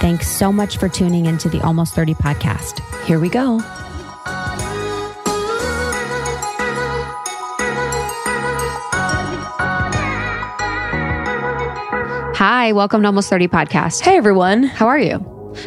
Thanks so much for tuning into the Almost 30 podcast. Here we go. Hi, welcome to Almost 30 podcast. Hey, everyone. How are you?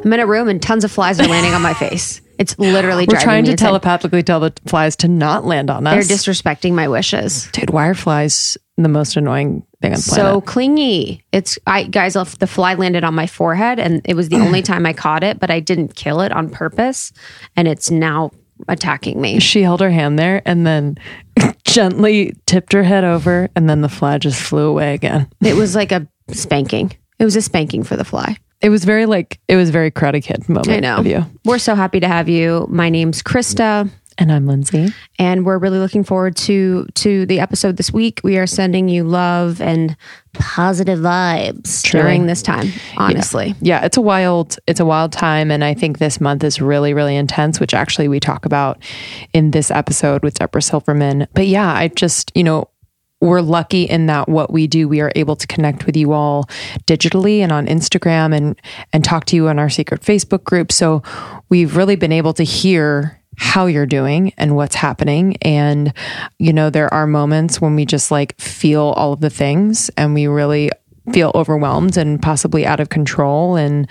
I'm in a room and tons of flies are landing on my face. It's literally We're trying to telepathically tell the flies to not land on us. They're disrespecting my wishes. Dude, why are flies the most annoying thing on the So clingy. It's I guys. The fly landed on my forehead, and it was the only time I caught it. But I didn't kill it on purpose, and it's now attacking me. she held her hand there and then gently tipped her head over, and then the fly just flew away again. It was like a spanking. It was a spanking for the fly. It was very like it was very Karate Kid moment I know. of you. We're so happy to have you. My name's Krista. And I'm Lindsey. and we're really looking forward to to the episode this week. We are sending you love and positive vibes Truly. during this time. Honestly, Yeah, it's a wild it's a wild time and I think this month is really really intense, which actually we talk about in this episode with Debra Silverman. But yeah, I just, you know, we're lucky in that what we do, we are able to connect with you all digitally and on Instagram and and talk to you on our secret Facebook group. So we've really been able to hear how you're doing and what's happening. And, you know, there are moments when we just like feel all of the things and we really feel overwhelmed and possibly out of control. And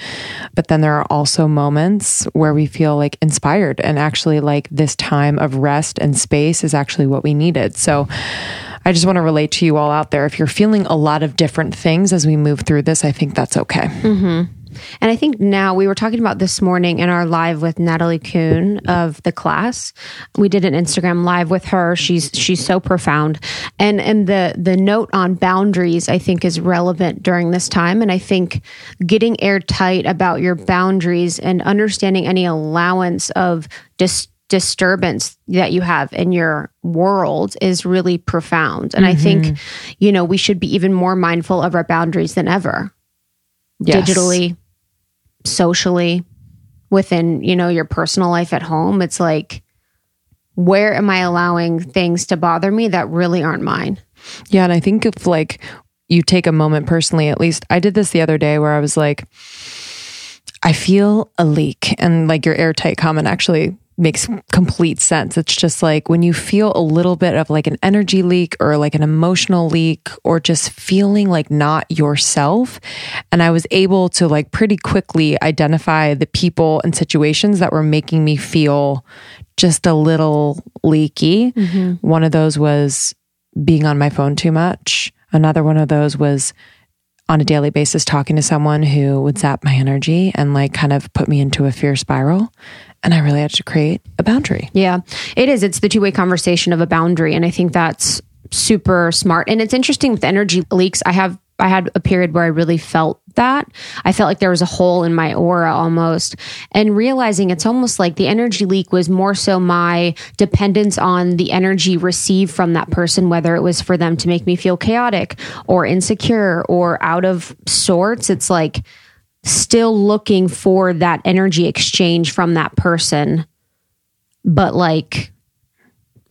but then there are also moments where we feel like inspired and actually like this time of rest and space is actually what we needed. So I just want to relate to you all out there. If you're feeling a lot of different things as we move through this I think that's okay mm-hmm. And I think now we were talking about this morning in our live with Natalie Kuhn of the class. We did an Instagram live with her. She's she's so profound, and and the the note on boundaries I think is relevant during this time. And I think getting airtight about your boundaries and understanding any allowance of dis- disturbance that you have in your world is really profound. And I mm-hmm. think you know we should be even more mindful of our boundaries than ever Yes. digitally, socially, within, you know, your personal life at home. It's like, where am I allowing things to bother me that really aren't mine? Yeah, and I think if like you take a moment personally, at least I did this the other day where I was like, I feel a leak. And like your airtight comment actually makes complete sense. It's just like when you feel a little bit of like an energy leak or like an emotional leak or just feeling like not yourself. And I was able to like pretty quickly identify the people and situations that were making me feel just a little leaky. Mm-hmm. One of those was being on my phone too much. Another one of those was on a daily basis talking to someone who would zap my energy and like kind of put me into a fear spiral. And I really had to create a boundary. Yeah, it is. It's the two way conversation of a boundary. And I think that's super smart. And it's interesting with energy leaks. I have, I had a period where I really felt that. I felt like there was a hole in my aura almost. And realizing it's almost like the energy leak was more so my dependence on the energy received from that person, whether it was for them to make me feel chaotic or insecure or out of sorts. It's like, still looking for that energy exchange from that person but like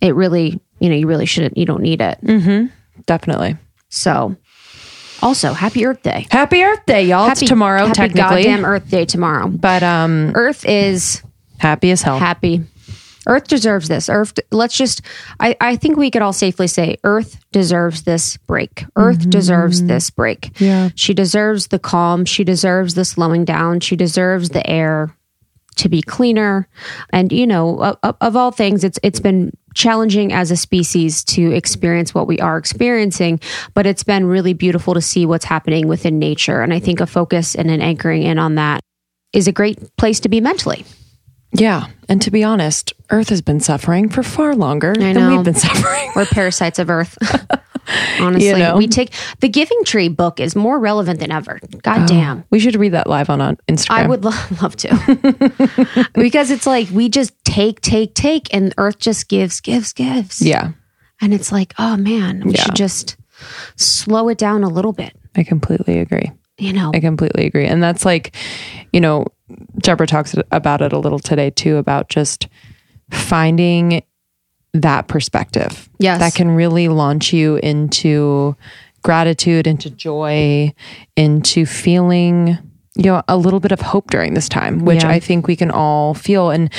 it really you know you really shouldn't you don't need it Definitely. so also happy earth day Happy Earth Day, y'all. happy it's tomorrow, happy technically. goddamn earth day tomorrow But um earth is happy as hell. happy earth deserves this. Earth let's just i, I think we could all safely say earth deserves this break. Earth deserves this break. Mm-hmm. Yeah. she deserves the calm. She deserves the slowing down. She deserves the air to be cleaner. And you know of, of all things it's it's been challenging as a species to experience what we are experiencing but it's been really beautiful to see what's happening within nature. And i think a focus and an anchoring in on that is a great place to be mentally Yeah. And to be honest, Earth has been suffering for far longer than we've been suffering. We're parasites of Earth. Honestly, You know? we take the Giving Tree book is more relevant than ever. God oh, damn. We should read that live on, on Instagram. I would lo- love to. because it's like we just take, take, take, and Earth just gives, gives, gives. Yeah. And it's like, oh man, we Yeah. should just slow it down a little bit. I completely agree. You know, I completely agree. And that's like, you know, Debra talks about it a little today too about just finding that perspective. Yes. That can really launch you into gratitude, into joy, into feeling, you know, a little bit of hope during this time, which Yeah. I think we can all feel. And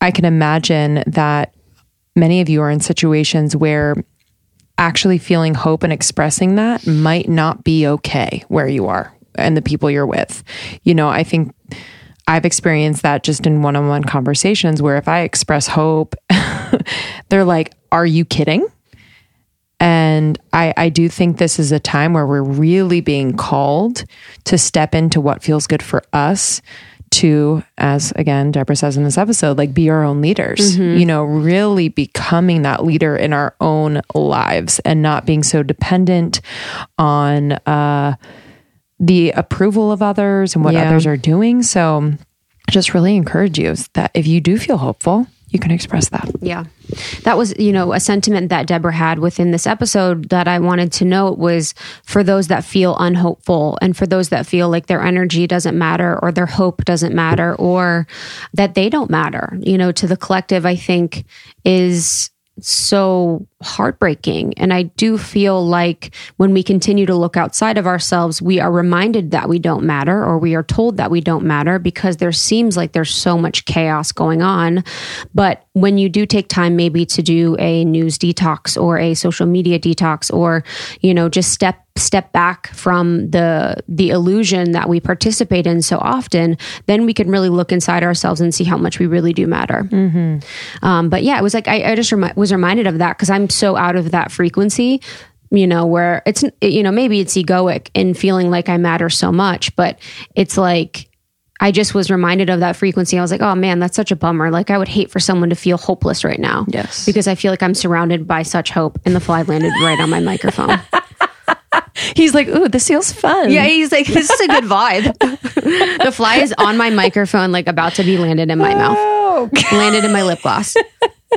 I can imagine that many of you are in situations where actually feeling hope and expressing that might not be okay where you are and the people you're with. You know, I think I've experienced that just in one on one conversations where if I express hope, they're like, Are you kidding? And I, I do think this is a time where we're really being called to step into what feels good for us to, as again, Debra says in this episode, like be our own leaders, you know, really becoming that leader in our own lives and not being so dependent on uh, the approval of others and what Yeah. others are doing. So just really encourage you that if you do feel hopeful, you can express that. Yeah. That was, you know, a sentiment that Debra had within this episode that I wanted to note was for those that feel unhopeful and for those that feel like their energy doesn't matter or their hope doesn't matter or that they don't matter, you know, to the collective, I think is so heartbreaking. And I do feel like when we continue to look outside of ourselves, we are reminded that we don't matter or we are told that we don't matter because there seems like there's so much chaos going on. But when you do take time maybe to do a news detox or a social media detox or, you know, just step step back from the the illusion that we participate in so often, then we can really look inside ourselves and see how much we really do matter. Um, but yeah, it was like I, I just remi- was reminded of that because I'm so out of that frequency. You know, where it's you know maybe it's egoic in feeling like I matter so much, but it's like I just was reminded of that frequency. I was like, oh man, that's such a bummer. Like I would hate for someone to feel hopeless right now. Yes. because I feel like I'm surrounded by such hope, and the fly landed right on my microphone. He's like, Ooh, this feels fun. Yeah, he's like, this is a good vibe. the fly is on my microphone, like about to be landed in my mouth, Oh, landed in my lip gloss.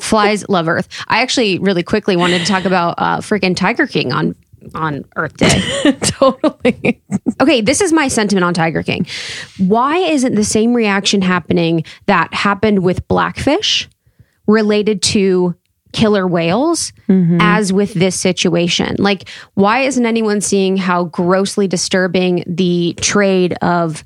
Flies love Earth. I actually really quickly wanted to talk about uh, freaking Tiger King on on Earth Day. totally. Okay, this is my sentiment on Tiger King. Why isn't the same reaction happening that happened with Blackfish related to killer whales mm-hmm. as with this situation? Like, why isn't anyone seeing how grossly disturbing the trade of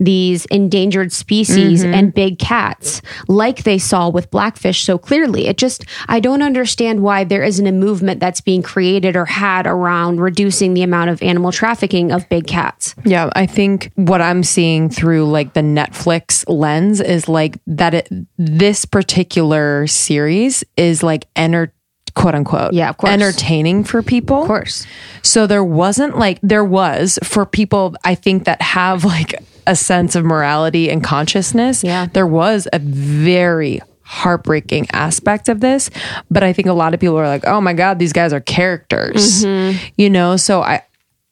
these endangered species mm-hmm. and big cats like they saw with blackfish so clearly it just i don't understand why there isn't a movement that's being created or had around reducing the amount of animal trafficking of big cats Yeah, I think what I'm seeing through like the Netflix lens is like that it, this particular series is like enter quote unquote Yeah, of course. entertaining for people. of course So there wasn't like there was for people I think that have like a sense of morality and consciousness. Yeah. There was a very heartbreaking aspect of this, but I think a lot of people are like, "Oh my god, these guys are characters." Mm-hmm. You know, so I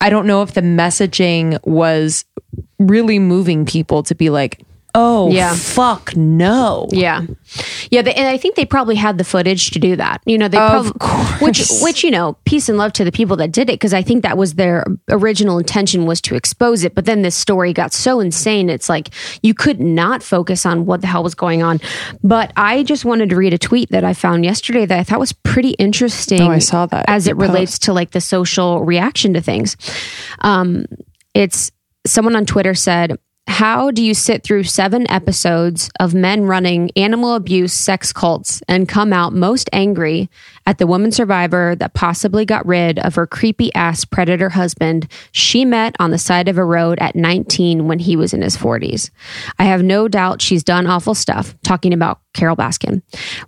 I don't know if the messaging was really moving people to be like, "Oh, Yeah. fuck no." Yeah, yeah, they, and I think they probably had the footage to do that. You know, they Of probably which course. which you know, peace and love to the people that did it because I think that was their original intention was to expose it. But then this story got so insane, it's like you could not focus on what the hell was going on. But I just wanted to read a tweet that I found yesterday that I thought was pretty interesting. Oh, I saw that. as it post. relates to like the social reaction to things. Um, it's someone on Twitter said, How do you sit through seven episodes of men running animal abuse sex cults and come out most angry at the woman survivor that possibly got rid of her creepy ass predator husband she met on the side of a road at 19 when he was in his 40s? I have no doubt she's done awful stuff, talking about Carole Baskin,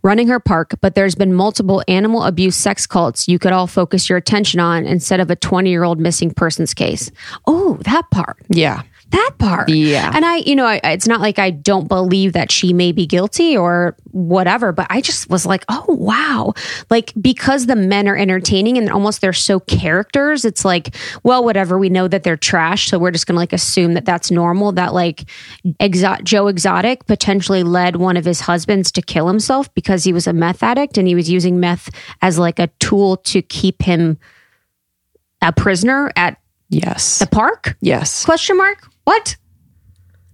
running her park, but there's been multiple animal abuse sex cults you could all focus your attention on instead of a 20 year old missing persons case. Oh, that part. Yeah. That part. Yeah. And I, you know, I, it's not like I don't believe that she may be guilty or whatever, but I just was like, oh, wow. Like, because the men are entertaining and almost they're so characters, it's like, well, whatever. We know that they're trash. So we're just going to like assume that that's normal. That like Exo- Joe Exotic potentially led one of his husbands to kill himself because he was a meth addict and he was using meth as like a tool to keep him a prisoner at Yes. the park? yes. Question mark? What?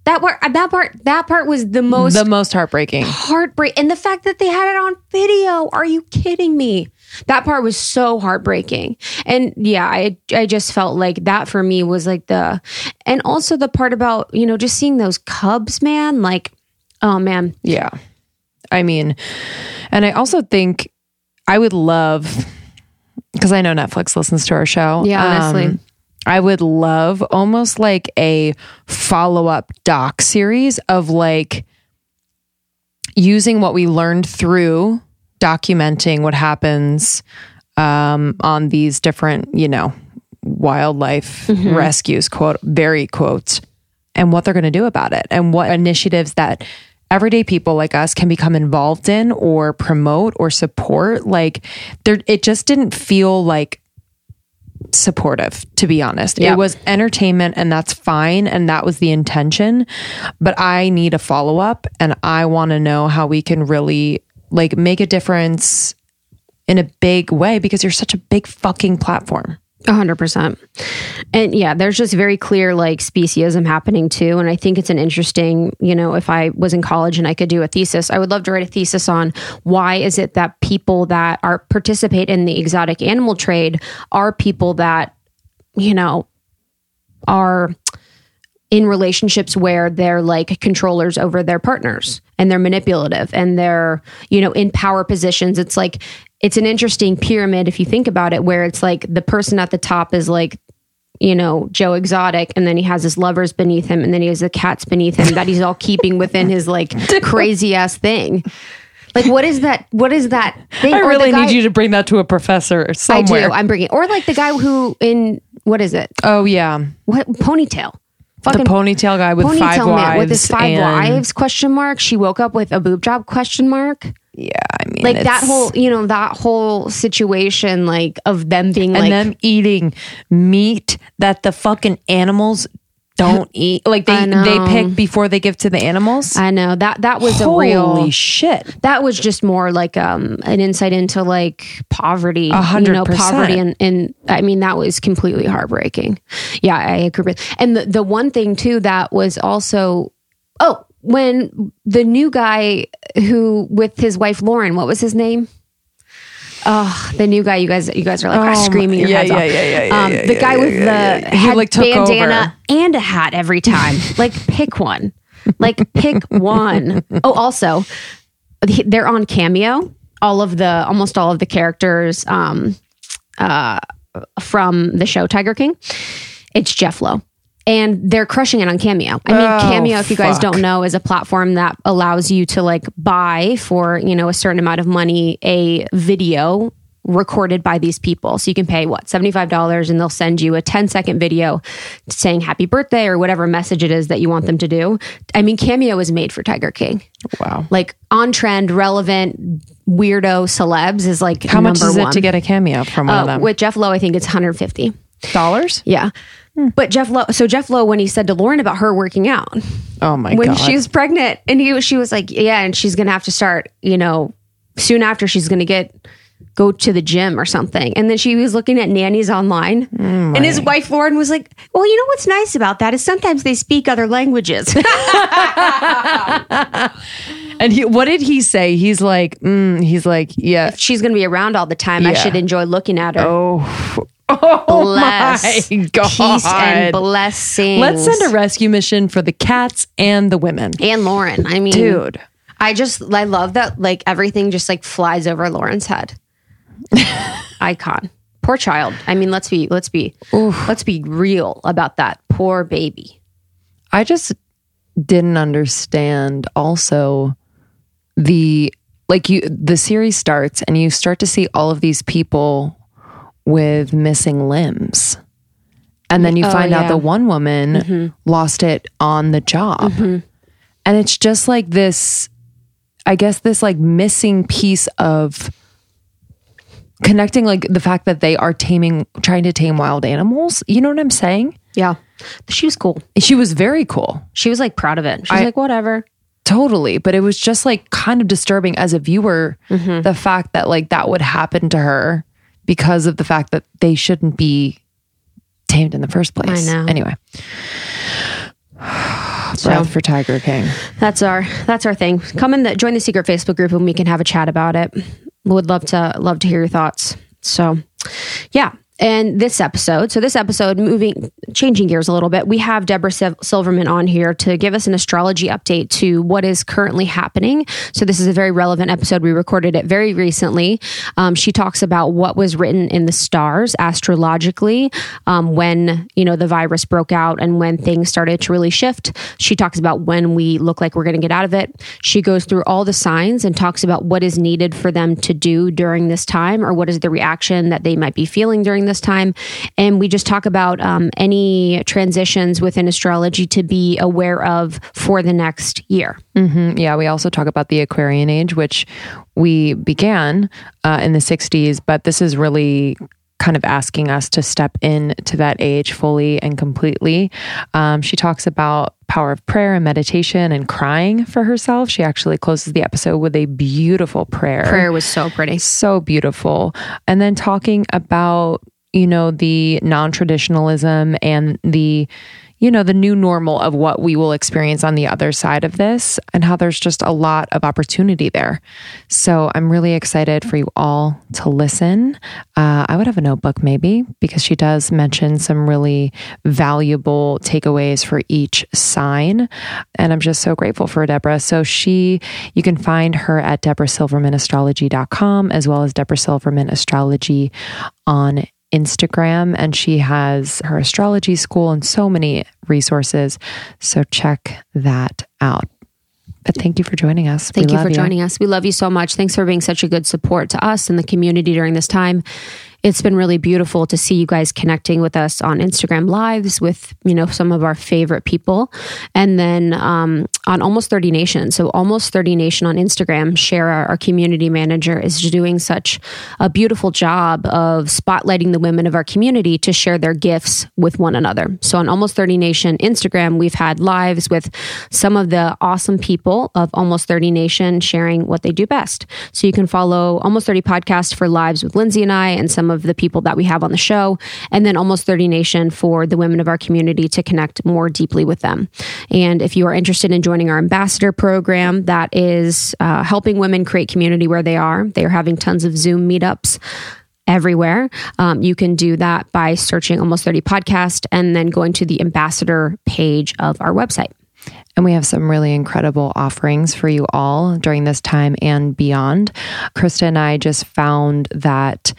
That part that part that part was the most The most heartbreaking. heartbreak and the fact that they had it on video. Are you kidding me? That part was so heartbreaking. And yeah, I I just felt like that for me was like the and also the part about, you know, just seeing those cubs, man, like oh man. Yeah. I mean, and I also think I would love because I know Netflix listens to our show. Yeah, honestly. Um, I would love almost like a follow up doc series of like using what we learned through documenting what happens um, on these different, you know, wildlife rescues, quote, very quotes, and what they're going to do about it and what initiatives that everyday people like us can become involved in or promote or support. Like, there, it just didn't feel like supportive to be honest Yeah. it was entertainment and that's fine and that was the intention but i need a follow-up and i want to know how we can really like make a difference in a big way because you're such a big fucking platform hundred percent. And yeah, there's just very clear like speciesism happening too. And I think it's an interesting, you know, if I was in college and I could do a thesis, I would love to write a thesis on why is it that people that are participate in the exotic animal trade are people that, you know, are in relationships where they're like controllers over their partners and they're manipulative and they're, you know, in power positions. It's like, it's an interesting pyramid if you think about it, where it's like the person at the top is like, you know, Joe Exotic, and then he has his lovers beneath him, and then he has the cats beneath him that he's all keeping within his like crazy ass thing. Like, what is that? What is that thing? i Or really guy- need you to bring that to a professor I do. I'm bringing, or like the guy who in what is it? oh yeah What ponytail? the Fucking ponytail guy with five ponytail wives with his five wives question mark she woke up with a boob job question mark yeah i mean like that whole you know that whole situation like of them being and like them eating meat that the fucking animals don't eat. Like they they pick before they give to the animals. i know that that was a Holy real shit! that was just more like um an insight into like poverty A hundred you know poverty and and i mean that was completely heartbreaking yeah i agree with and the, the one thing too that was also oh when the new guy who with his wife lauren what was his name Oh, the new guy! You guys, you guys are like Oh, screaming your yeah, heads yeah, off. yeah, yeah, yeah, um, yeah, the guy with the yeah, yeah. He, had like, bandana and a hat every time. like, pick one. Like, pick one. Oh, also, they're on Cameo. All of the, almost all of the characters um, uh, from the show Tiger King. It's Jeff Lowe. And they're crushing it on Cameo. I mean, Oh, Cameo, if you guys fuck. don't know, is a platform that allows you to like buy for, you know, a certain amount of money a video recorded by these people. So you can pay what, $75 and they'll send you a 10 second video saying happy birthday or whatever message it is that you want them to do. I mean, Cameo is made for Tiger King. Wow. Like on trend, relevant, weirdo celebs is like How much is it to get a cameo from one of Uh, them? with Jeff Lowe, I think it's 150. Dollars? Yeah. But Jeff Lowe, so Jeff Lowe, when he said to Lauren about her working out Oh my when god! she was pregnant, and he was, she was like, yeah, and she's gonna have to start, you know, soon after she's gonna get go to the gym or something. And then she was looking at nannies online, and his wife Lauren was like, well, you know what's nice about that is sometimes they speak other languages. and he, what did he say? He's like, mm, he's like, yeah. she's gonna be around all the time. I should enjoy looking at her. Oh, oh Bless, my god! peace and blessings. Let's send a rescue mission for the cats and the women, and Lauren. I mean, dude. I just I love that like everything just like flies over Lauren's head. Icon. Poor child. I mean, let's be let's be let's be real about that poor baby. I just didn't understand also the like you the series starts and you start to see all of these people with missing limbs. And then you Oh, find out the one woman lost it on the job. And it's just like this, I guess, this like missing piece of connecting like the fact that they are taming, trying to tame wild animals. You know what I'm saying? Yeah. She was cool. She was very cool. She was like proud of it. She was I- like, whatever. Totally. But it was just like kind of disturbing as a viewer, Mm-hmm. the fact that like that would happen to her because of the fact that they shouldn't be tamed in the first place. I know. Anyway. Breath for Tiger King. That's our that's our thing. Come in the join the secret Facebook group and we can have a chat about it. We would love to love to hear your thoughts. So, yeah. And this episode, so this episode, moving, changing gears a little bit, we have Debra Silverman on here to give us an astrology update to what is currently happening. So this is a very relevant episode. We recorded it very recently. Um, she talks about what was written in the stars astrologically um, when you know the virus broke out and when things started to really shift. She talks about when we look like we're going to get out of it. She goes through all the signs and talks about what is needed for them to do during this time or what is the reaction that they might be feeling during this time. And we just talk about um, any transitions within astrology to be aware of for the next year. Mm, Yeah, we also talk about the Aquarian age, which we began uh, in the 60s, but this is really kind of asking us to step into that age fully and completely. Um, she talks about power of prayer and meditation and crying for herself. She actually closes the episode with a beautiful prayer. Prayer was so pretty. so beautiful. And then talking about, you know, the non traditionalism and the, you know, the new normal of what we will experience on the other side of this and how there's just a lot of opportunity there. So I'm really excited for you all to listen. Uh, I would have a notebook maybe because she does mention some really valuable takeaways for each sign. And I'm just so grateful for Debra. So she, you can find her at debrasilvermanastrology.com as well as Debra Silverman Astrology on Instagram. And she has her astrology school and so many resources. So check that out. But thank you for joining us. Thank We you for joining us. We love you so much. Thanks for being such a good support to us and the community during this time. It's been really beautiful to see you guys connecting with us on Instagram lives with, you know, some of our favorite people. And then um, on Almost 30 Nation. So Almost 30 Nation on Instagram, Shara, our community manager, is doing such a beautiful job of spotlighting the women of our community to share their gifts with one another. So on Almost 30 Nation Instagram, we've had lives with some of the awesome people of Almost 30 Nation sharing what they do best. So you can follow Almost 30 Podcast for lives with Lindsey and I and some of the people that we have on the show, and then Almost 30 Nation for the women of our community to connect more deeply with them. And if you are interested in joining our ambassador program, that is uh, helping women create community where they are, they are having tons of Zoom meetups everywhere. Um, you can do that by searching Almost 30 Podcast and then going to the ambassador page of our website. And we have some really incredible offerings for you all during this time and beyond. Krista and I just found that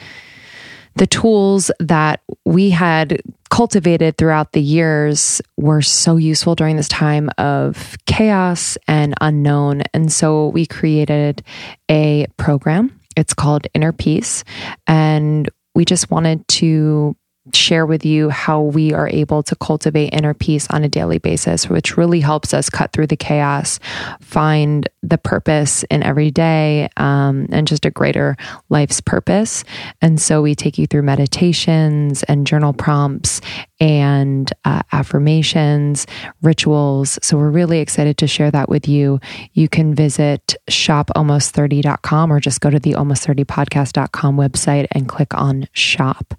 the tools that we had cultivated throughout the years were so useful during this time of chaos and unknown. And so we created a program. It's called Inner Peace. And we just wanted to share with you how we are able to cultivate inner peace on a daily basis, which really helps us cut through the chaos, find the purpose in every day, um, and just a greater life's purpose. And so we take you through meditations and journal prompts and uh, affirmations, rituals. So we're really excited to share that with you. You can visit shopalmost30.com or just go to the almost30podcast.com website and click on shop.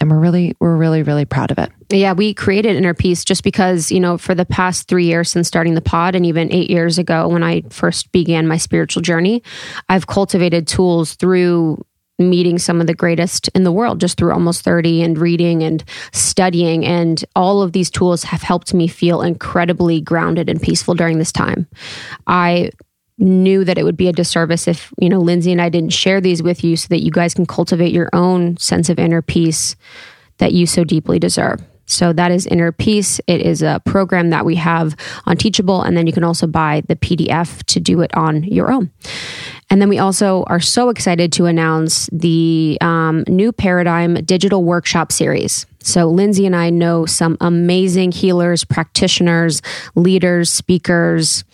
And we're really, we're really, really proud of it. Yeah, we created Inner Peace just because, you know, for the past three years since starting the pod, and even eight years ago when I first began my spiritual journey, I've cultivated tools through meeting some of the greatest in the world just through almost 30 and reading and studying. And all of these tools have helped me feel incredibly grounded and peaceful during this time. I knew that it would be a disservice if, you know, Lindsey and I didn't share these with you so that you guys can cultivate your own sense of inner peace that you so deeply deserve. So that is Inner Peace. It is a program that we have on Teachable, and then you can also buy the PDF to do it on your own. And then we also are so excited to announce the um, new Paradigm Digital Workshop Series. So, Lindsey and I know some amazing healers, practitioners, leaders, speakers,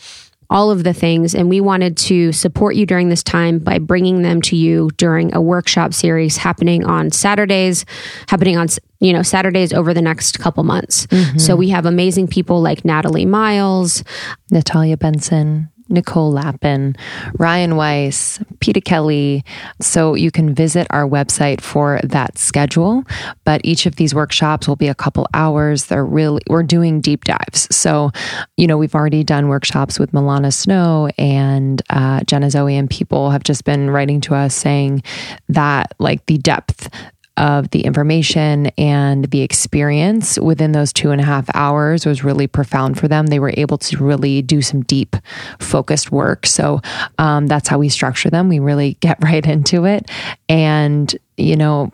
all of the things. And we wanted to support you during this time by bringing them to you during a workshop series happening on Saturdays, happening on you know Saturdays over the next couple months. Mm-hmm. So we have amazing people like Natalie Miles, Natalia Benson, Nicole Lapin, Ryan Weiss, Peter Kelly. So you can visit our website for that schedule. But each of these workshops will be a couple hours. They're really, we're doing deep dives. So, you know, we've already done workshops with Milana Snow and uh, Jenna Zoe, and people have just been writing to us saying that, like, the depth of the information and the experience within those two and a half hours was really profound for them. They were able to really do some deep, focused work. So um, that's how we structure them. We really get right into it. And, you know,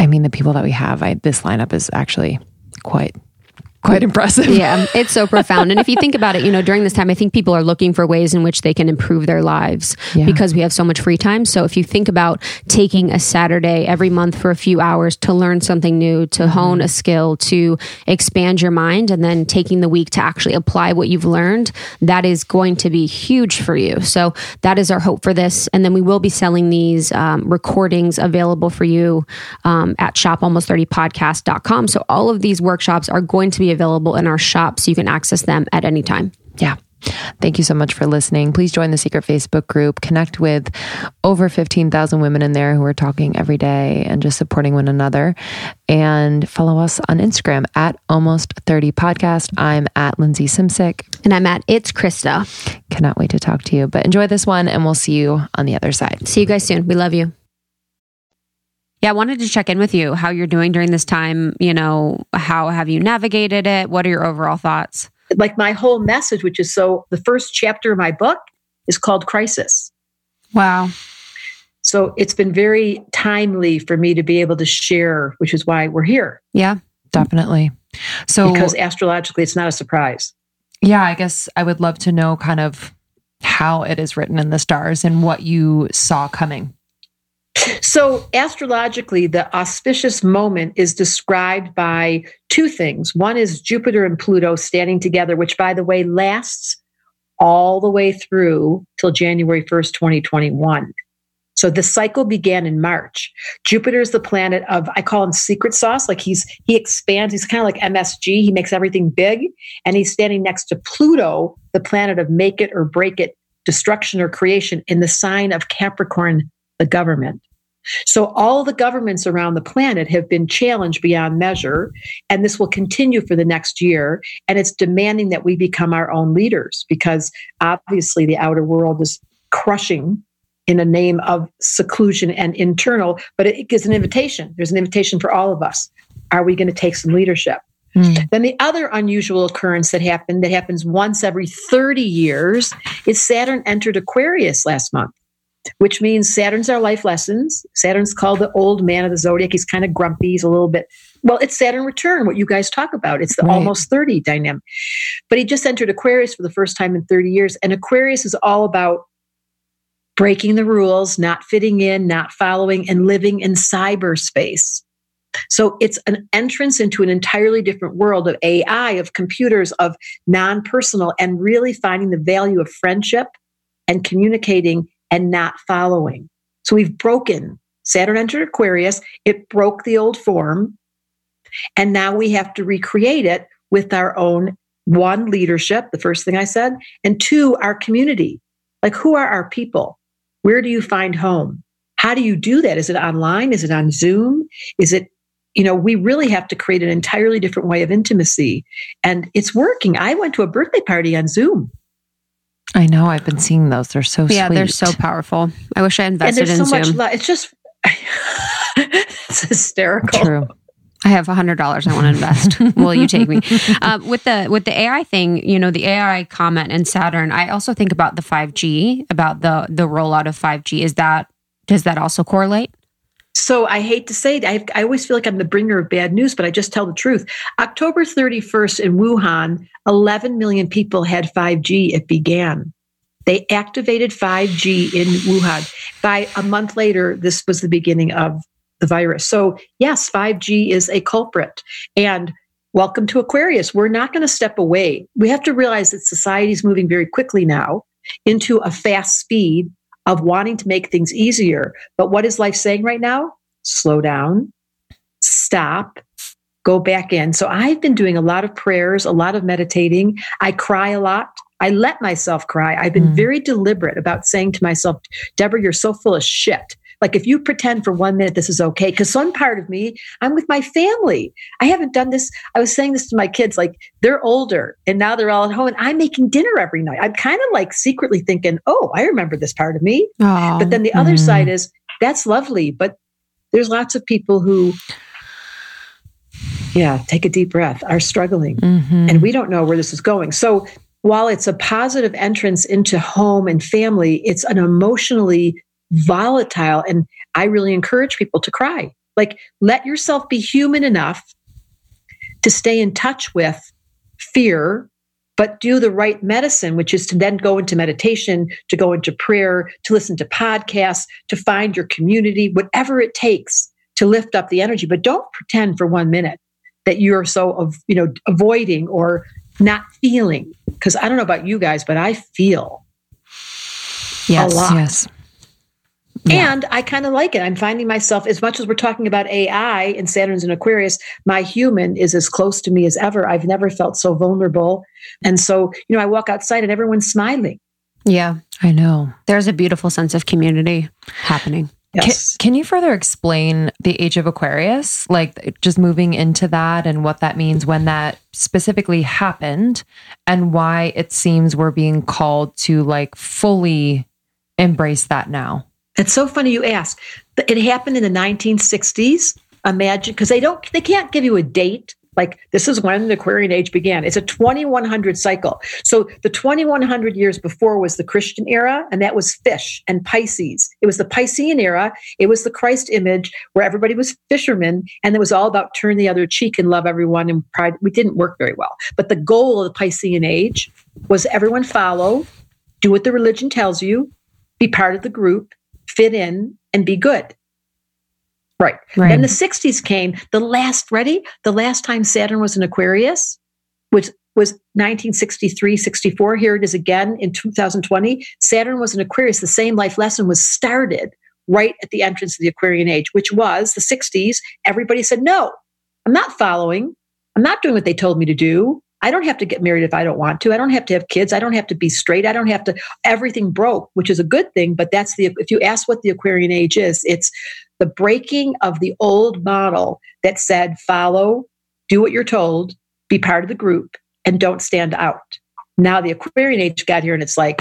I mean, the people that we have, I, this lineup is actually quite quite impressive. yeah, it's so profound. And if you think about it, you know, during this time, I think people are looking for ways in which they can improve their lives yeah. because we have so much free time. So if you think about taking a Saturday every month for a few hours to learn something new, to mm-hmm. hone a skill, to expand your mind, and then taking the week to actually apply what you've learned, that is going to be huge for you. So that is our hope for this. And then we will be selling these um, recordings available for you um, at shopalmost30podcast.com. So all of these workshops are going to be available in our shop so you can access them at any time. Yeah. Thank you so much for listening. Please join the secret Facebook group. Connect with over 15,000 women in there who are talking every day and just supporting one another. And follow us on Instagram at almost 30 podcast. I'm at Lindsey Simcik. And I'm at It's Krista. Cannot wait to talk to you. But enjoy this one and we'll see you on the other side. See you guys soon. We love you. Yeah, I wanted to check in with you how you're doing during this time. You know, how have you navigated it? What are your overall thoughts? Like my whole message, which is so the first chapter of my book is called Crisis. Wow. So it's been very timely for me to be able to share, which is why we're here. Yeah, definitely. So, because astrologically, it's not a surprise. Yeah, I guess I would love to know kind of how it is written in the stars and what you saw coming. So, astrologically, the auspicious moment is described by two things. One is Jupiter and Pluto standing together, which, by the way, lasts all the way through till January 1st, 2021. So the cycle began in March. Jupiter is the planet of I call him secret sauce. Like he's he expands. He's kind of like MSG. He makes everything big, and he's standing next to Pluto, the planet of make it or break it, destruction or creation, in the sign of Capricorn, the government. So all the governments around the planet have been challenged beyond measure, and this will continue for the next year. And it's demanding that we become our own leaders because obviously the outer world is crushing in a name of seclusion and internal, but it gives an invitation. There's an invitation for all of us. Are we going to take some leadership? Mm. Then the other unusual occurrence that happened that happens once every 30 years is Saturn entered Aquarius last month which means Saturn's our life lessons. Saturn's called the old man of the zodiac. He's kind of grumpy. He's a little bit, well, it's Saturn return, what you guys talk about. It's the right. almost 30 dynamic. But he just entered Aquarius for the first time in 30 years. And Aquarius is all about breaking the rules, not fitting in, not following, and living in cyberspace. So it's an entrance into an entirely different world of AI, of computers, of non personal, and really finding the value of friendship and communicating and not following. So we've broken Saturn entered Aquarius, it broke the old form. And now we have to recreate it with our own one leadership, the first thing I said, and two, our community. Like, who are our people? Where do you find home? How do you do that? Is it online? Is it on Zoom? Is it, you know, we really have to create an entirely different way of intimacy. And it's working. I went to a birthday party on Zoom. I know. I've been seeing those. They're so yeah, they're so powerful. I wish I invested and there's so in Zoom. Much lo- it's just it's hysterical. True. I have a hundred dollars I want to invest. Will you take me? Uh, with the with the AI thing, you know, the AI comment and Saturn. I also think about the five G, about the the rollout of five G. Is that does that also correlate? So I hate to say it, I, I, always feel like I'm the bringer of bad news, but I just tell the truth. October 31st in Wuhan, 11 million people had 5G. It began. They activated 5G in Wuhan. By a month later, this was the beginning of the virus. So, yes, 5G is a culprit. And welcome to Aquarius. We're not going to step away. We have to realize that society is moving very quickly now into a fast speed of wanting to make things easier. But what is life saying right now? Slow down, stop, go back in. So I've been doing a lot of prayers, a lot of meditating. I cry a lot. I let myself cry. I've been mm. very deliberate about saying to myself, Debra, you're so full of shit. Like if you pretend for one minute this is okay, because some part of me, I'm with my family. I haven't done this. I was saying this to my kids, like they're older and now they're all at home and I'm making dinner every night. I'm kind of like secretly thinking, oh, I remember this part of me. But then the other mm. side is that's lovely, but there's lots of people who yeah, take a deep breath, are struggling. Mm-hmm. And we don't know where this is going. So while it's a positive entrance into home and family, it's an emotionally volatile. And I really encourage people to cry. Like, let yourself be human enough to stay in touch with fear, but do the right medicine, which is to then go into meditation, to go into prayer, to listen to podcasts, to find your community, whatever it takes to lift up the energy. But don't pretend for one minute that you're so of you know avoiding or not feeling because I don't know about you guys, but I feel yes, a lot. Yes. Yeah. And I kind of like it. I'm finding myself, as much as we're talking about AI and Saturn's in Aquarius, my human is as close to me as ever. I've never felt so vulnerable. And so, you know, I walk outside and everyone's smiling. Yeah, I know. There's a beautiful sense of community happening. Yes. Can, can, you further explain the age of Aquarius? Like just moving into that and what that means when that specifically happened and why it seems we're being called to like fully embrace that now? It's so funny you ask. It happened in the 1960s. Imagine, because they don't, they can't give you a date like this is when the Aquarian age began. It's a 2100 cycle. So the 2100 years before was the Christian era, and that was fish and Pisces. It was the Piscean era. It was the Christ image where everybody was fishermen, and it was all about turn the other cheek and love everyone and pride. We didn't work very well. But the goal of the Piscean age was everyone follow, do what the religion tells you, be part of the group, fit in, and be good. Right. right. Then the 60s came. The last, ready? The last time Saturn was in Aquarius, which was 1963, 64. Here it is again in 2020. Saturn was in Aquarius. The same life lesson was started right at the entrance of the Aquarian age, which was the 60s. Everybody said, no, I'm not following. I'm not doing what they told me to do. I don't have to get married if I don't want to. I don't have to have kids. I don't have to be straight. I don't have to, everything broke, which is a good thing. But that's the, if you ask what the Aquarian age is, it's the breaking of the old model that said, follow, do what you're told, be part of the group, and don't stand out. Now the Aquarian age got here and it's like,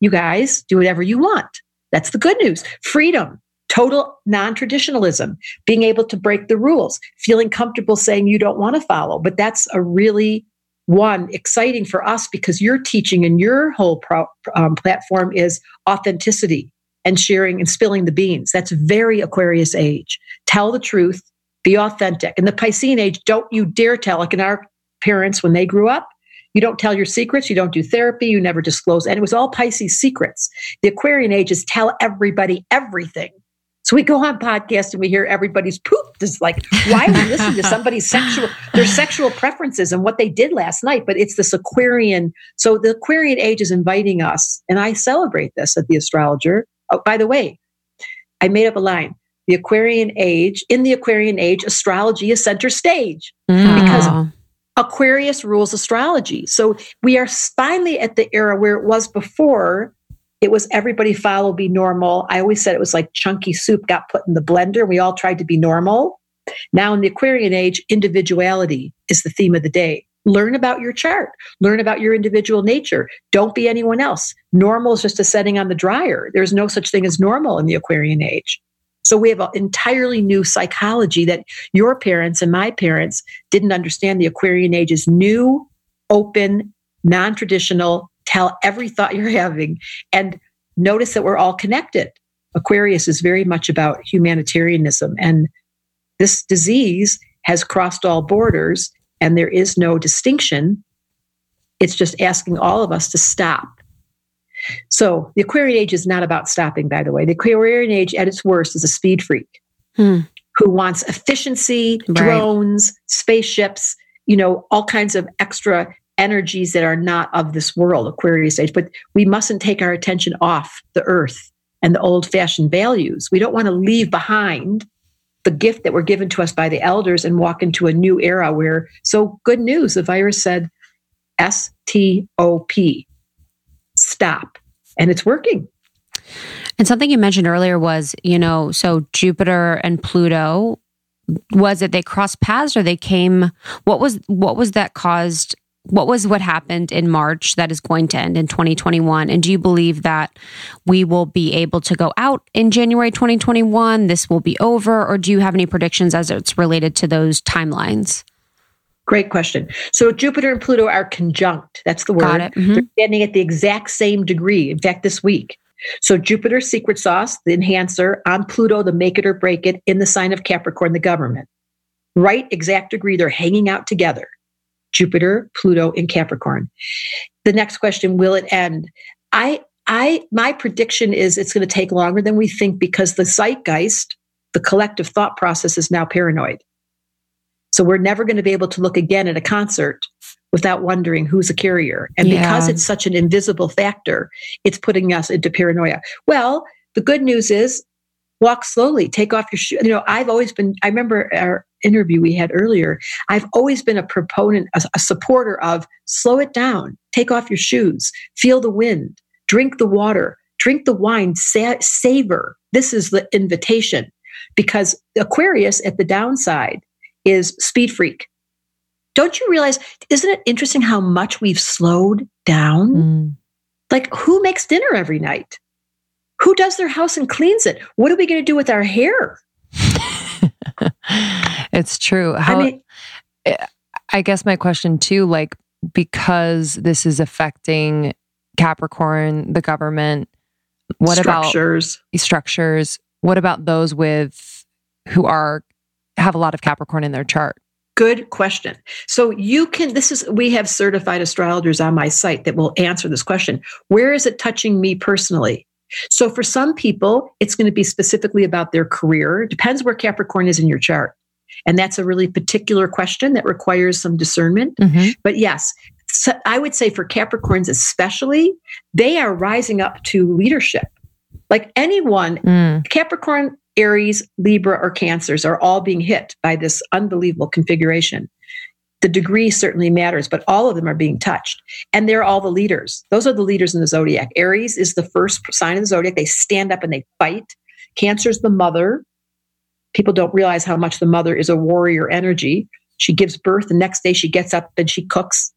you guys do whatever you want. That's the good news. Freedom, total non traditionalism, being able to break the rules, feeling comfortable saying you don't want to follow. But that's a really one exciting for us because your teaching and your whole pro, um, platform is authenticity and sharing and spilling the beans. That's very Aquarius age. Tell the truth, be authentic. In the Piscean age, don't you dare tell, like in our parents when they grew up, you don't tell your secrets, you don't do therapy, you never disclose. And it was all Pisces secrets. The Aquarian age is tell everybody everything. So we go on podcast and we hear everybody's poop. It's like, why are we listening to somebody's sexual, their sexual preferences and what they did last night? But it's this Aquarian. So the Aquarian age is inviting us, and I celebrate this at the astrologer. Oh, by the way, I made up a line. The Aquarian age, in the Aquarian age, astrology is center stage mm. because Aquarius rules astrology. So we are finally at the era where it was before it was everybody follow, be normal. I always said it was like chunky soup got put in the blender. We all tried to be normal. Now, in the Aquarian age, individuality is the theme of the day. Learn about your chart, learn about your individual nature. Don't be anyone else. Normal is just a setting on the dryer. There's no such thing as normal in the Aquarian age. So we have an entirely new psychology that your parents and my parents didn't understand. The Aquarian age is new, open, non traditional, tell every thought you're having and notice that we're all connected. Aquarius is very much about humanitarianism and this disease has crossed all borders and there is no distinction. It's just asking all of us to stop. So the Aquarian age is not about stopping, by the way. The Aquarian age at its worst is a speed freak. Hmm. who wants efficiency, Right. drones, spaceships, you know, all kinds of extra energies that are not of this world, Aquarius age. But we mustn't take our attention off the earth and the old fashioned values. We don't want to leave behind the gift that were given to us by the elders and walk into a new era where, so good news, the virus said S T O P, stop. And it's working. And something you mentioned earlier was, you know, so Jupiter and Pluto was it they crossed paths or they came what was what was that caused what was what happened in March that is going to end in 2021 and do you believe that we will be able to go out in January 2021 this will be over or do you have any predictions as it's related to those timelines Great question. So Jupiter and Pluto are conjunct. That's the word. Got it. Mhm. They're standing at the exact same degree. In fact, this week. So Jupiter, secret sauce, the enhancer, on Pluto, the make it or break it, in the sign of Capricorn, the government. Right exact degree. They're hanging out together. Jupiter, Pluto, and Capricorn. The next question, will it end? I I my prediction is it's going to take longer than we think because the zeitgeist, the collective thought process is now paranoid. So we're never going to be able to look again at a concert without wondering who's a carrier. And because it's such an invisible factor, it's putting us into paranoia. Well, the good news is walk slowly, take off your shoes. You know, I've always been, I remember our interview we had earlier, I've always been a proponent, a, a supporter of slow it down, take off your shoes, feel the wind, drink the water, drink the wine, sa- savor. This is the invitation because Aquarius at the downside is speed freak. Don't you realize, isn't it interesting how much we've slowed down? Mm. Like, who makes dinner every night? Who does their house and cleans it? What are we going to do with our hair? it's true. How, I mean, eh, I guess my question too, like, because this is affecting Capricorn, the government, what structures. about structures? What about those with who are have a lot of Capricorn in their chart? Good question. So you can, this is, we have certified astrologers on my site that will answer this question. Where is it touching me personally? So for some people, it's going to be specifically about their career. It depends where Capricorn is in your chart. And that's a really particular question that requires some discernment. Mm-hmm. But yes, so I would say for Capricorns especially, they are rising up to leadership. Like anyone, Mm. Capricorn, Aries, Libra, or Cancers are all being hit by this unbelievable configuration. The degree certainly matters, but all of them are being touched. And they're all the leaders. Those are the leaders in the zodiac. Aries is the first sign of the zodiac. They stand up and they fight. Cancer's the mother. People don't realize how much the mother is a warrior energy. She gives birth. The next day she gets up and she cooks.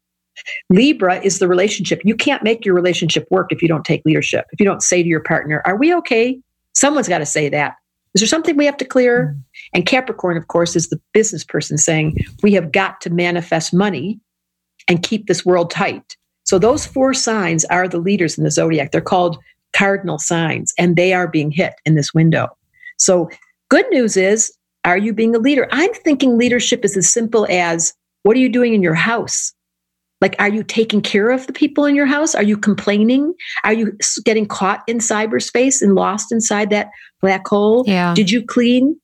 Libra is the relationship. You can't make your relationship work if you don't take leadership. If you don't say to your partner, Are we okay? Someone's got to say that. Is there something we have to clear? Mm. And Capricorn, of course, is the business person saying, We have got to manifest money and keep this world tight. So those four signs are the leaders in the zodiac. They're called cardinal signs, and they are being hit in this window. So, good news is, are you being a leader? I'm thinking leadership is as simple as what are you doing in your house? Like, are you taking care of the people in your house? Are you complaining? Are you getting caught in cyberspace and lost inside that black hole? yeah Did you clean?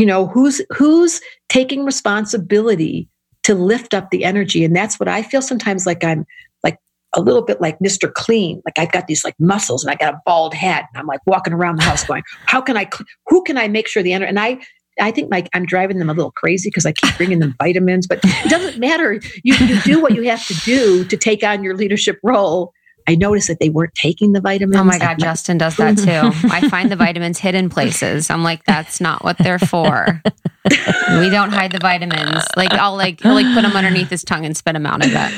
You know, who's who's taking responsibility to lift up the energy? And that's what I feel sometimes like I'm like a little bit like Mr. Clean. Like I've got these like muscles and I got a bald head and I'm like walking around the house going, how can I, who can I make sure the energy? And I, I think like I'm driving them a little crazy because I keep bringing them vitamins, but it doesn't matter. You, you do what you have to do to take on your leadership role. I noticed that they weren't taking the vitamins. Oh my Like, God, Justin does that too. I find the vitamins hidden places. I'm like, that's not what they're for. we don't hide the vitamins. Like I'll like he'll like put them underneath his tongue and spit them out. I bet.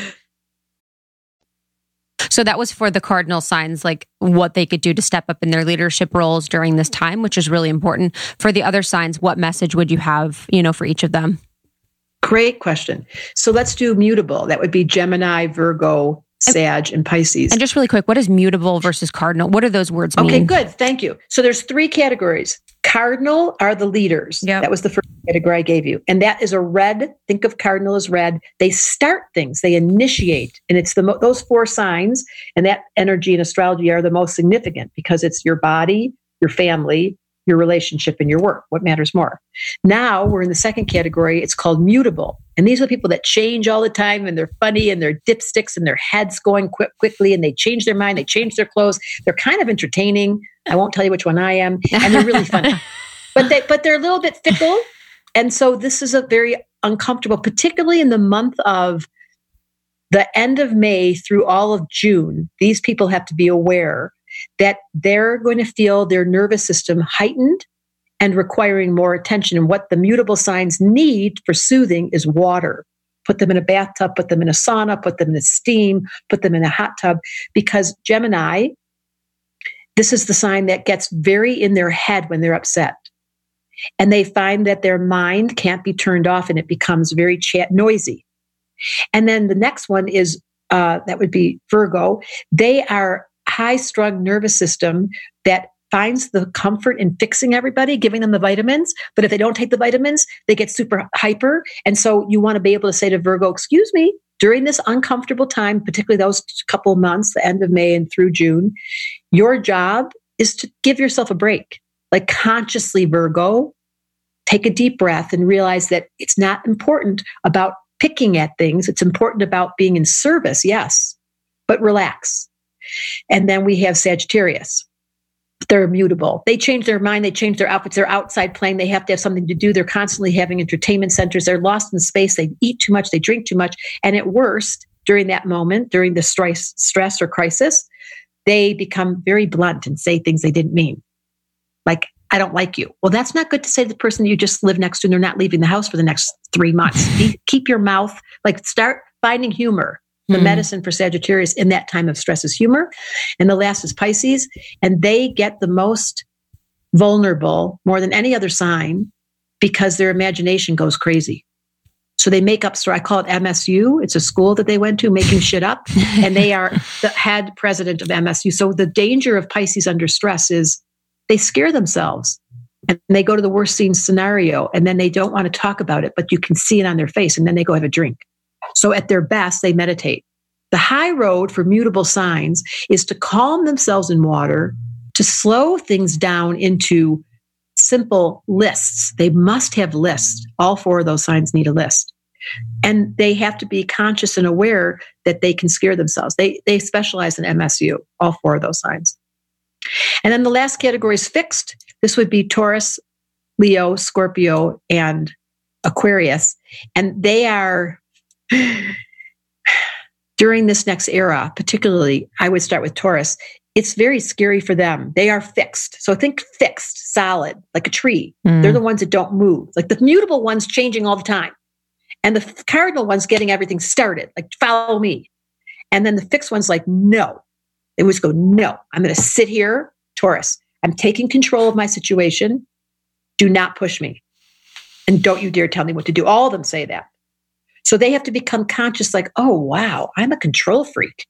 So that was for the cardinal signs, like what they could do to step up in their leadership roles during this time, which is really important. For the other signs, what message would you have, you know, for each of them? Great question. So let's do mutable. That would be Gemini, Virgo, Sag, and Pisces. And just really quick, what is mutable versus cardinal? What do those words mean? Okay, good. Thank you. So there's three categories. Cardinal are the leaders. Yep. That was the first category I gave you. And that is a red. Think of cardinal as red. They start things, they initiate. And it's the mo- those four signs and that energy in astrology are the most significant because it's your body, your family, your relationship and your work. What matters more? Now we're in the second category. It's called mutable. And these are the people that change all the time and they're funny and they're dipsticks and their heads going quick, quickly and they change their mind, they change their clothes. They're kind of entertaining. I won't tell you which one I am. And they're really funny. but they but they're a little bit fickle. And so this is a very uncomfortable, particularly in the month of the end of May through all of June. These people have to be aware that they're going to feel their nervous system heightened and requiring more attention. And what the mutable signs need for soothing is water. Put them in a bathtub, put them in a sauna, put them in a steam, put them in a hot tub, because Gemini, this is the sign that gets very in their head when they're upset. And they find that their mind can't be turned off and it becomes very chat noisy. And then the next one is uh, that would be Virgo. They are high strung nervous system that finds the comfort in fixing everybody, giving them the vitamins. But if they don't take the vitamins, they get super hyper. And so you want to be able to say to Virgo, excuse me, during this uncomfortable time, particularly those couple months, the end of May and through June, your job is to give yourself a break. Like consciously, Virgo, take a deep breath and realize that it's not important about picking at things. It's important about being in service, yes, but relax. And then we have Sagittarius. They're immutable. They change their mind. They change their outfits. They're outside playing. They have to have something to do. They're constantly having entertainment centers. They're lost in space. They eat too much. They drink too much. And at worst, during that moment, during the stress, stress or crisis, they become very blunt and say things they didn't mean. Like, I don't like you. Well, that's not good to say to the person you just live next to and they're not leaving the house for the next three months. Keep your mouth, like, start finding humor the mm. medicine for Sagittarius in that time of stress is humor. And the last is Pisces. And they get the most vulnerable more than any other sign because their imagination goes crazy. So they make up story. I call it MSU. It's a school that they went to making shit up. And they are the head president of MSU. So the danger of Pisces under stress is they scare themselves and they go to the worst scene scenario and then they don't want to talk about it, but you can see it on their face and then they go have a drink. So at their best, they meditate. The high road for mutable signs is to calm themselves in water, to slow things down into simple lists. They must have lists. All four of those signs need a list. And they have to be conscious and aware that they can scare themselves. They, they specialize in MSU, all four of those signs. And then the last category is fixed. This would be Taurus, Leo, Scorpio, and Aquarius. And they are during this next era, particularly, I would start with Taurus. It's very scary for them. They are fixed. So think fixed, solid, like a tree. Mm. They're the ones that don't move. Like the mutable ones changing all the time. And the cardinal one's getting everything started, like follow me. And then the fixed one's like, no. They always go, no, I'm going to sit here, Taurus. I'm taking control of my situation. Do not push me. And don't you dare tell me what to do. All of them say that. So they have to become conscious like, oh, wow, I'm a control freak.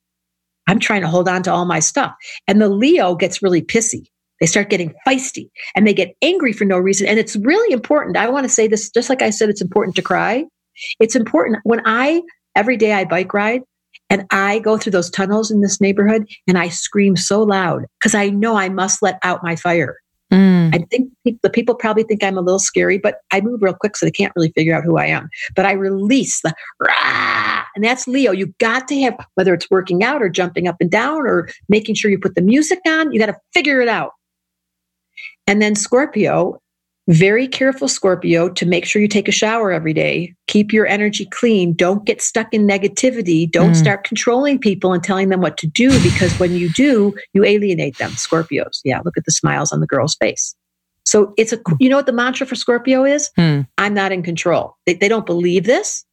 I'm trying to hold on to all my stuff. And the Leo gets really pissy. They start getting feisty and they get angry for no reason. And it's really important. I want to say this, just like I said, it's important to cry. It's important when I, every day I bike ride and I go through those tunnels in this neighborhood and I scream so loud because I know I must let out my fire. I think the people probably think I'm a little scary, but I move real quick so they can't really figure out who I am. But I release the rah, and that's Leo. You got to have whether it's working out or jumping up and down or making sure you put the music on. You got to figure it out. And then Scorpio, very careful, Scorpio, to make sure you take a shower every day. Keep your energy clean. Don't get stuck in negativity. Don't mm. start controlling people and telling them what to do because when you do, you alienate them. Scorpios. Yeah, look at the smiles on the girl's face. So it's a, you know what the mantra for Scorpio is? Mm. I'm not in control. They, they don't believe this,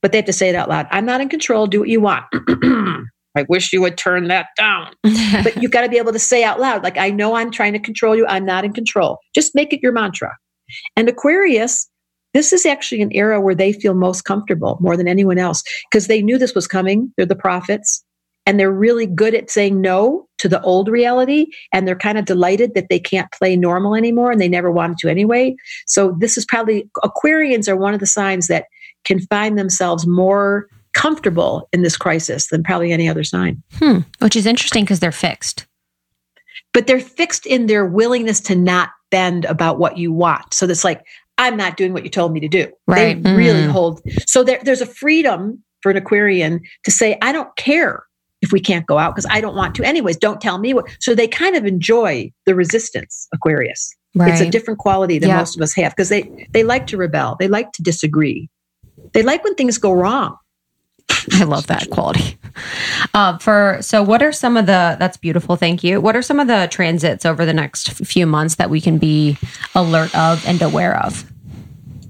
but they have to say it out loud. I'm not in control. Do what you want. I wish you would turn that down. but you've got to be able to say out loud, like, I know I'm trying to control you. I'm not in control. Just make it your mantra. And Aquarius, this is actually an era where they feel most comfortable more than anyone else because they knew this was coming. They're the prophets and they're really good at saying no to the old reality and they're kind of delighted that they can't play normal anymore and they never wanted to anyway so this is probably aquarians are one of the signs that can find themselves more comfortable in this crisis than probably any other sign. Hmm. Which is interesting because they're fixed. But they're fixed in their willingness to not bend about what you want. So that's like, I'm not doing what you told me to do. Right. They really Mm. hold. So there, there's a freedom for an Aquarian to say, I don't care if we can't go out because I don't want to. Anyways, don't tell me what. So they kind of enjoy the resistance, Aquarius. Right. It's a different quality than Yeah. most of us have because they, they like to rebel. They like to disagree. They like when things go wrong. I love that quality. Uh, for so, what are some of the? That's beautiful. Thank you. What are some of the transits over the next few months that we can be alert of and aware of?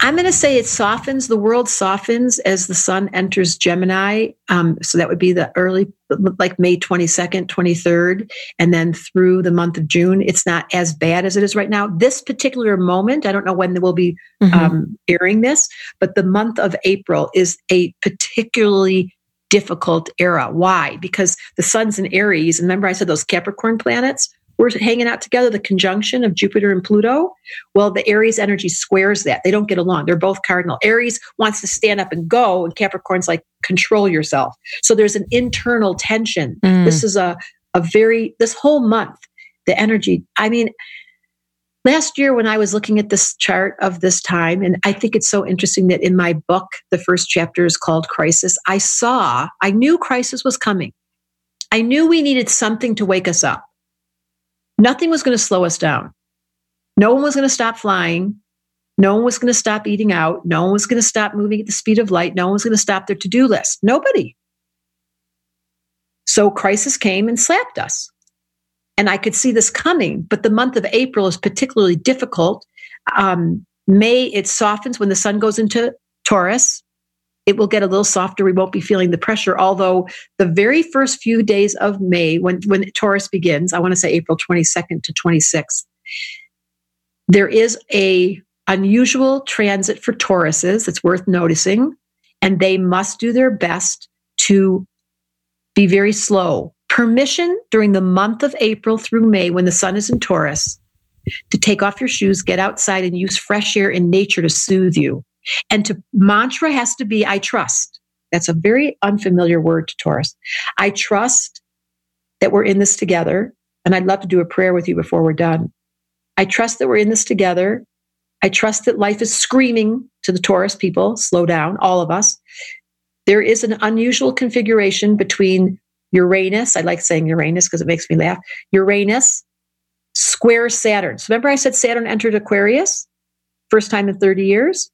I'm going to say it softens. The world softens as the sun enters Gemini. Um, so that would be the early, like May 22nd, 23rd, and then through the month of June. It's not as bad as it is right now. This particular moment, I don't know when we'll be Mm-hmm. um, airing this, but the month of April is a particularly difficult era. Why? Because the sun's in Aries. And remember, I said those Capricorn planets were hanging out together, the conjunction of Jupiter and Pluto. Well, the Aries energy squares that. They don't get along. They're both cardinal. Aries wants to stand up and go, and Capricorn's like, control yourself. So there's an internal tension. Mm. This is a, a very, this whole month, the energy. I mean, last year when I was looking at this chart of this time, and I think it's so interesting that in my book, the first chapter is called Crisis, I saw, I knew crisis was coming. I knew we needed something to wake us up. Nothing was going to slow us down. No one was going to stop flying. No one was going to stop eating out. No one was going to stop moving at the speed of light. No one was going to stop their to do list. Nobody. So crisis came and slapped us. And I could see this coming, but the month of April is particularly difficult. Um, May, it softens when the sun goes into Taurus. It will get a little softer. We won't be feeling the pressure. Although the very first few days of May, when, when Taurus begins, I want to say April 22nd to 26th, there is a unusual transit for Tauruses. It's worth noticing. And they must do their best to be very slow. Permission during the month of April through May, when the sun is in Taurus, to take off your shoes, get outside, and use fresh air in nature to soothe you. And to mantra has to be I trust. That's a very unfamiliar word to Taurus. I trust that we're in this together. And I'd love to do a prayer with you before we're done. I trust that we're in this together. I trust that life is screaming to the Taurus people, slow down, all of us. There is an unusual configuration between Uranus, I like saying Uranus because it makes me laugh. Uranus square Saturn. So remember I said Saturn entered Aquarius first time in 30 years?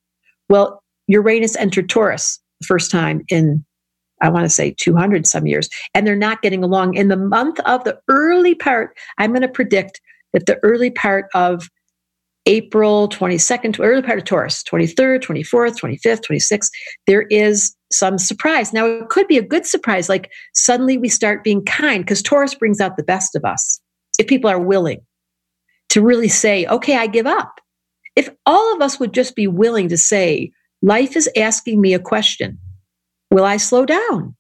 Well, Uranus entered Taurus the first time in I want to say 200 some years and they're not getting along in the month of the early part. I'm going to predict that the early part of April 22nd, early part of Taurus, 23rd, 24th, 25th, 26th, there is some surprise. Now, it could be a good surprise, like suddenly we start being kind because Taurus brings out the best of us. If people are willing to really say, okay, I give up. If all of us would just be willing to say, life is asking me a question, will I slow down?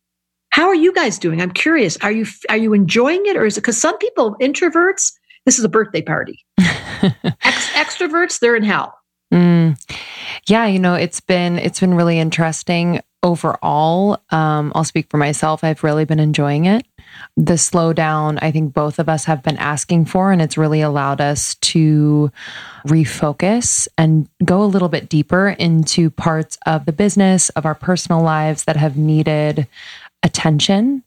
How are you guys doing? I'm curious. Are you are you enjoying it, or is it because some people introverts? This is a birthday party. Ex- extroverts, they're in hell. Mm. Yeah, you know, it's been it's been really interesting overall. Um, I'll speak for myself. I've really been enjoying it. The slowdown, I think both of us have been asking for, and it's really allowed us to refocus and go a little bit deeper into parts of the business, of our personal lives that have needed attention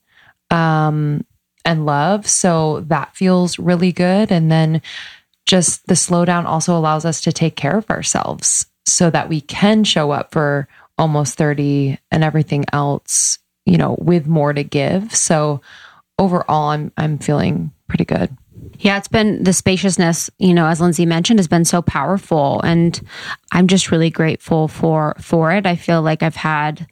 um, and love. So that feels really good. And then just the slowdown also allows us to take care of ourselves so that we can show up for almost 30 and everything else, you know, with more to give. So overall I'm I'm feeling pretty good. Yeah, it's been the spaciousness, you know, as Lindsey mentioned, has been so powerful. And I'm just really grateful for for it. I feel like I've had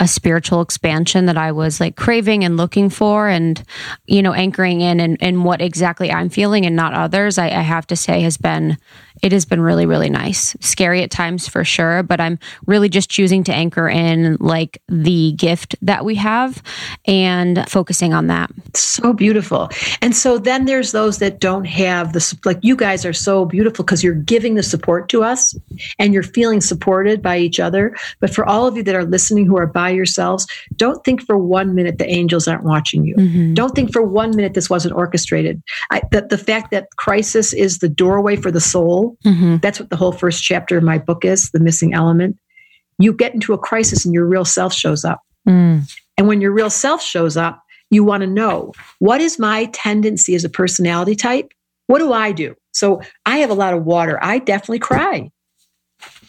a spiritual expansion that I was like craving and looking for and, you know, anchoring in and, in what exactly I'm feeling and not others, I, I have to say has been it has been really, really nice. Scary at times for sure, but I'm really just choosing to anchor in like the gift that we have and focusing on that. So beautiful. And so then there's those that don't have the, like you guys are so beautiful because you're giving the support to us and you're feeling supported by each other. But for all of you that are listening who are by yourselves, don't think for one minute the angels aren't watching you. Mhm. Don't think for one minute this wasn't orchestrated. I, the, the fact that crisis is the doorway for the soul, Mhm. that's what the whole first chapter of my book is the missing element. You get into a crisis and your real self shows up. Mm. And when your real self shows up, you want to know what is my tendency as a personality type? What do I do? So I have a lot of water. I definitely cry.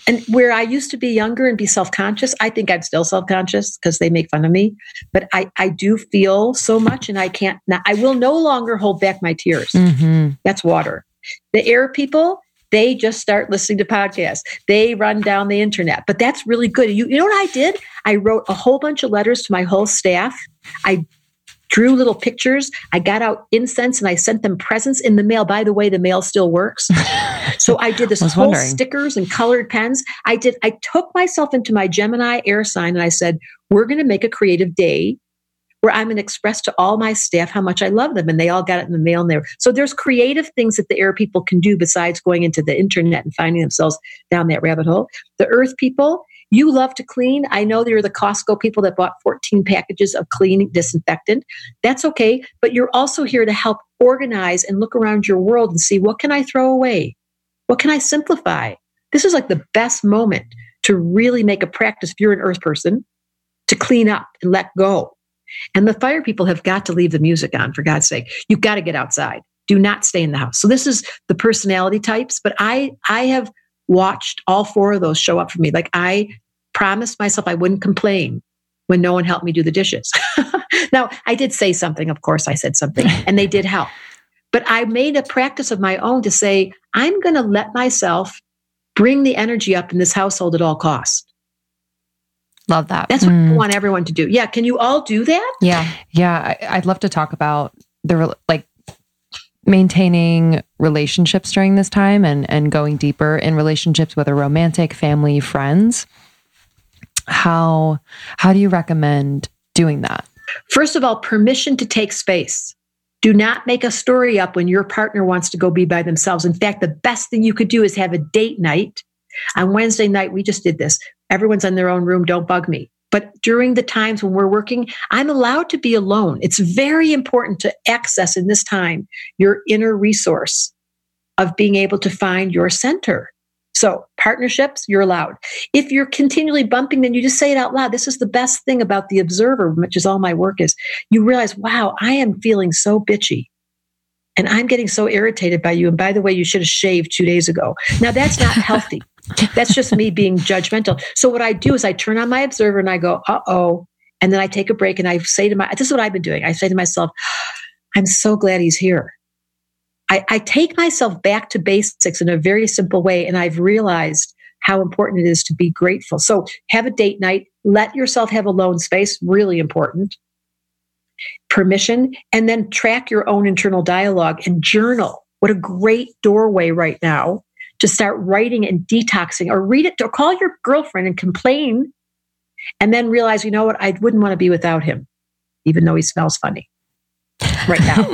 And where I used to be younger and be self conscious, I think I'm still self conscious because they make fun of me. But I, I do feel so much and I can't, I will no longer hold back my tears. Mhm. That's water. The air people, they just start listening to podcasts. They run down the internet. But that's really good. You, you know what I did? I wrote a whole bunch of letters to my whole staff. I drew little pictures. I got out incense and I sent them presents in the mail. By the way, the mail still works. So I did this I whole wondering. stickers and colored pens. I did, I took myself into my Gemini air sign and I said, we're going to make a creative day where I'm going to express to all my staff how much I love them. And they all got it in the mail and there. So there's creative things that the air people can do besides going into the internet and finding themselves down that rabbit hole. The earth people, you love to clean. I know you're the Costco people that bought 14 packages of cleaning disinfectant. That's okay. But you're also here to help organize and look around your world and see what can I throw away? What can I simplify? This is like the best moment to really make a practice if you're an earth person to clean up and let go. And the fire people have got to leave the music on, for God's sake. You've got to get outside. Do not stay in the house. So this is the personality types, but I I have watched all four of those show up for me. Like I promised myself I wouldn't complain when no one helped me do the dishes. now, I did say something, of course I said something, and they did help. But I made a practice of my own to say, I'm going to let myself bring the energy up in this household at all costs. Love that. That's what I Mm. want everyone to do. Yeah, can you all do that? yeah. Yeah, I, I'd love to talk about the like maintaining relationships during this time and and going deeper in relationships, whether romantic, family, friends. How how do you recommend doing that? First of all, permission to take space. Do not make a story up when your partner wants to go be by themselves. In fact, the best thing you could do is have a date night. On Wednesday night, we just did this. Everyone's in their own room. Don't bug me. But during the times when we're working, I'm allowed to be alone. It's very important to access in this time your inner resource of being able to find your center. So, partnerships, you're allowed. If you're continually bumping, then you just say it out loud. This is the best thing about the observer, which is all my work is. You realize, wow, I am feeling so bitchy. And I'm getting so irritated by you. And by the way, you should have shaved two days ago. Now, that's not healthy. That's just me being judgmental. So, what I do is I turn on my observer and I go, uh oh. And then I take a break and I say to my, this is what I've been doing. I say to myself, I'm so glad he's here. I, I take myself back to basics in a very simple way. And I've realized how important it is to be grateful. So, have a date night, let yourself have alone space, really important. Permission, and then track your own internal dialogue and journal. What a great doorway right now to start writing and detoxing or read it or call your girlfriend and complain and then realize, you know what, I wouldn't want to be without him, even though he smells funny right now.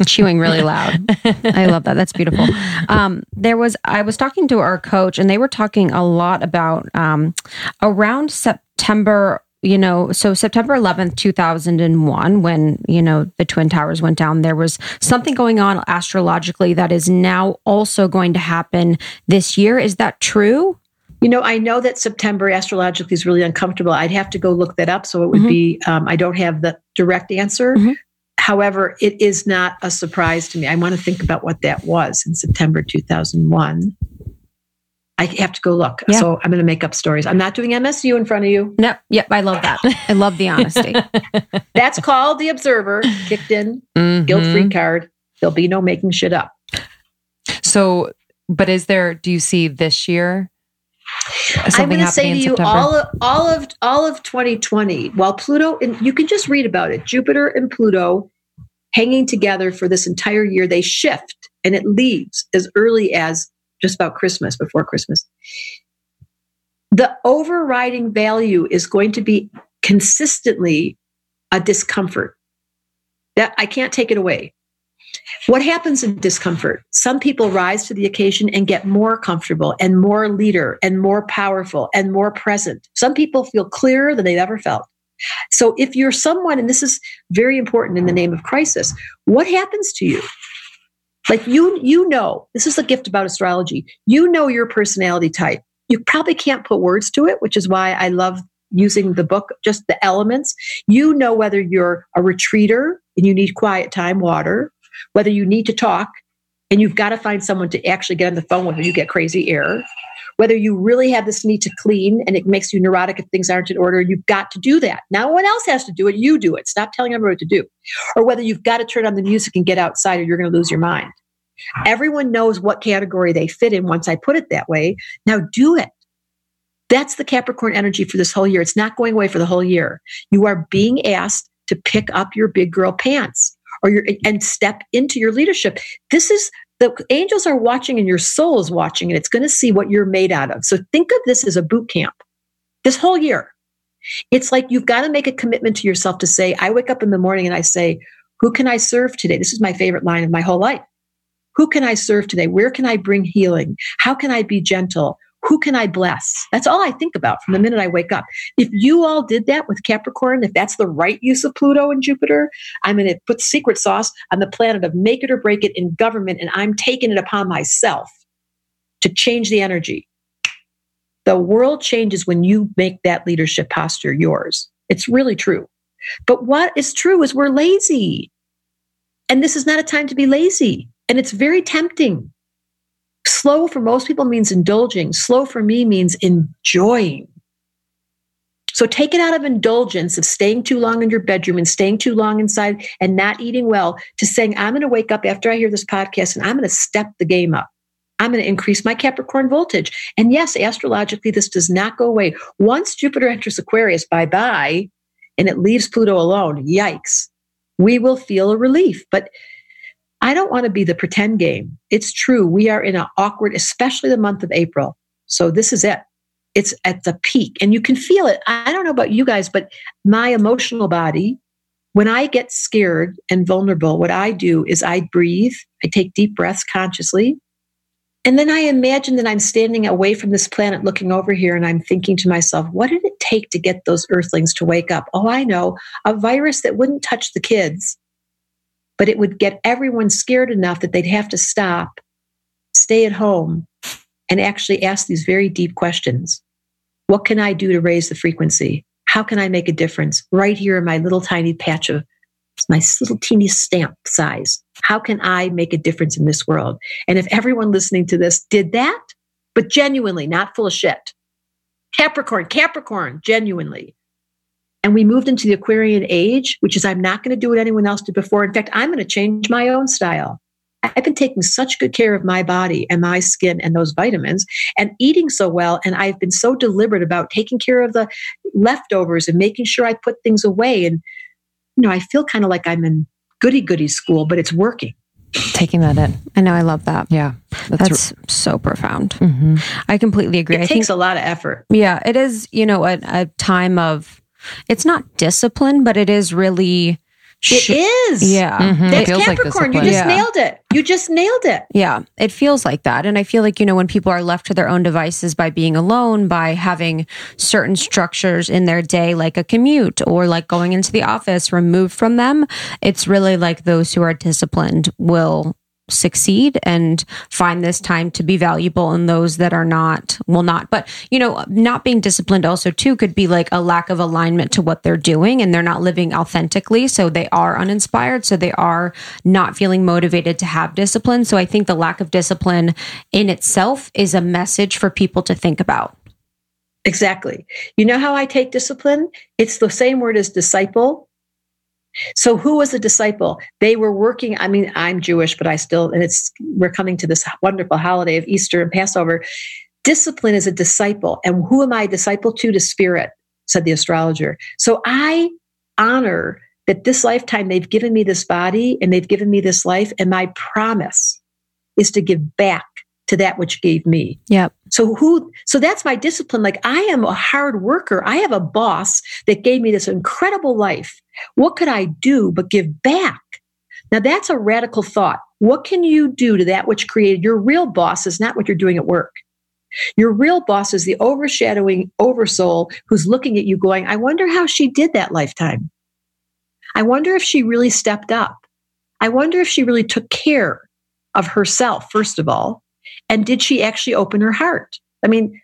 chewing really loud. I love that. That's beautiful. Um, there was I was talking to our coach, and they were talking a lot about um, around September. You know, so September 11th, 2001, when, you know, the Twin Towers went down, there was something going on astrologically that is now also going to happen this year. Is that true? You know, I know that September astrologically is really uncomfortable. I'd have to go look that up. So it would be, um, I don't have the direct answer. Mhm. However, it is not a surprise to me. I want to think about what that was in September 2001. I have to go look. Yeah. So I'm going to make up stories. I'm not doing MSU in front of you. No. Yep. I love that. I love the honesty. That's called the Observer, kicked in, Mhm. guilt free card. There'll be no making shit up. So, but is there? Do you see this year? I'm going to say to you, all of, all of all of 2020, while Pluto, and you can just read about it. Jupiter and Pluto hanging together for this entire year, they shift, and it leaves as early as just about Christmas, before Christmas. The overriding value is going to be consistently a discomfort. That I can't take it away. What happens in discomfort? Some people rise to the occasion and get more comfortable and more leader and more powerful and more present. Some people feel clearer than they've ever felt. So if you're someone, and this is very important in the name of crisis, what happens to you? Like you, you know, this is the gift about astrology. You know your personality type. You probably can't put words to it, which is why I love using the book, just the elements. You know whether you're a retreater and you need quiet time, water, whether you need to talk and you've got to find someone to actually get on the phone with when you get crazy air, whether you really have this need to clean and it makes you neurotic if things aren't in order, you've got to do that. Now, one else has to do it, you do it. Stop telling everyone what to do. Or whether you've got to turn on the music and get outside or you're going to lose your mind. Everyone knows what category they fit in once I put it that way. Now do it. That's the Capricorn energy for this whole year. It's not going away for the whole year. You are being asked to pick up your big girl pants or your and step into your leadership. This is the angels are watching and your soul is watching and it's going to see what you're made out of. So think of this as a boot camp. This whole year. It's like you've got to make a commitment to yourself to say, I wake up in the morning and I say, who can I serve today? This is my favorite line of my whole life. Who can I serve today? Where can I bring healing? How can I be gentle? Who can I bless? That's all I think about from the minute I wake up. If you all did that with Capricorn, if that's the right use of Pluto and Jupiter, I'm going to put secret sauce on the planet of make it or break it in government, and I'm taking it upon myself to change the energy. The world changes when you make that leadership posture yours. It's really true. But what is true is we're lazy. And this is not a time to be lazy. And it's very tempting. Slow for most people means indulging. Slow for me means enjoying. So take it out of indulgence of staying too long in your bedroom and staying too long inside and not eating well to saying, I'm going to wake up after I hear this podcast and I'm going to step the game up. I'm going to increase my Capricorn voltage. And yes, astrologically, this does not go away. Once Jupiter enters Aquarius, bye bye, and it leaves Pluto alone, yikes, we will feel a relief. But I don't want to be the pretend game. It's true. We are in an awkward, especially the month of April. So this is it. It's at the peak and you can feel it. I don't know about you guys, but my emotional body, when I get scared and vulnerable, what I do is I breathe, I take deep breaths consciously. And then I imagine that I'm standing away from this planet looking over here and I'm thinking to myself, what did it take to get those earthlings to wake up? Oh, I know, a virus that wouldn't touch the kids but it would get everyone scared enough that they'd have to stop, stay at home, and actually ask these very deep questions. What can I do to raise the frequency? How can I make a difference right here in my little tiny patch of my little teeny stamp size? How can I make a difference in this world? And if everyone listening to this did that, but genuinely, not full of shit, Capricorn, Capricorn, genuinely, and we moved into the Aquarian age, which is I'm not going to do what anyone else did before. In fact, I'm going to change my own style. I've been taking such good care of my body and my skin and those vitamins and eating so well. And I've been so deliberate about taking care of the leftovers and making sure I put things away. And, you know, I feel kind of like I'm in goody goody school, but it's working. Taking that in. I know. I love that. Yeah. That's, that's r- so profound. Mm-hmm. I completely agree. It I takes think, a lot of effort. Yeah. It is, you know, a, a time of, it's not discipline, but it is really. Sh- it is. Yeah. Mm-hmm. That's Capricorn. Like you just yeah. nailed it. You just nailed it. Yeah. It feels like that. And I feel like, you know, when people are left to their own devices by being alone, by having certain structures in their day, like a commute or like going into the office removed from them, it's really like those who are disciplined will succeed and find this time to be valuable and those that are not will not. But you know not being disciplined also too could be like a lack of alignment to what they're doing and they're not living authentically. So they are uninspired. So they are not feeling motivated to have discipline. So i think the lack of discipline in itself is a message for people to think about. Exactly. You know how i take discipline? It's the same word as disciple so who was a disciple? They were working. I mean, I'm Jewish, but I still, and it's, we're coming to this wonderful holiday of Easter and Passover. Discipline is a disciple. And who am I a disciple to? To spirit, said the astrologer. So I honor that this lifetime they've given me this body and they've given me this life. And my promise is to give back to that which gave me. Yeah. So who so that's my discipline like I am a hard worker. I have a boss that gave me this incredible life. What could I do but give back? Now, that's a radical thought. What can you do to that which created your real boss is not what you're doing at work. Your real boss is the overshadowing oversoul who's looking at you going, I wonder how she did that lifetime. I wonder if she really stepped up. I wonder if she really took care of herself, first of all. And did she actually open her heart? I mean,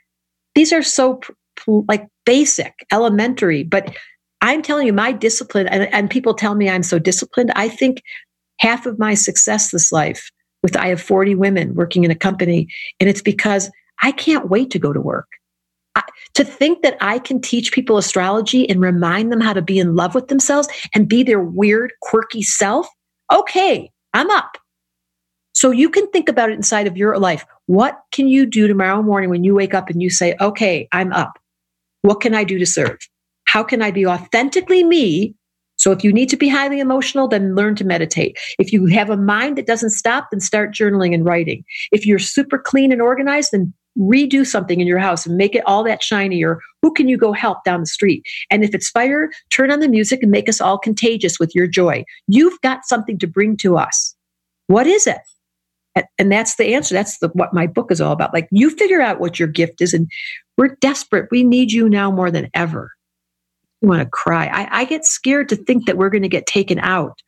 these are so like basic, elementary, but I'm telling you, my discipline, and, and people tell me I'm so disciplined. I think half of my success this life with I have 40 women working in a company, and it's because I can't wait to go to work. I, to think that I can teach people astrology and remind them how to be in love with themselves and be their weird, quirky self. Okay, I'm up. So you can think about it inside of your life. What can you do tomorrow morning when you wake up and you say, okay, I'm up? What can I do to serve? How can I be authentically me? So if you need to be highly emotional, then learn to meditate. If you have a mind that doesn't stop, then start journaling and writing. If you're super clean and organized, then redo something in your house and make it all that shiny or who can you go help down the street and if it's fire turn on the music and make us all contagious with your joy you've got something to bring to us what is it and that's the answer that's the, what my book is all about like you figure out what your gift is and we're desperate we need you now more than ever you want to cry I, I get scared to think that we're going to get taken out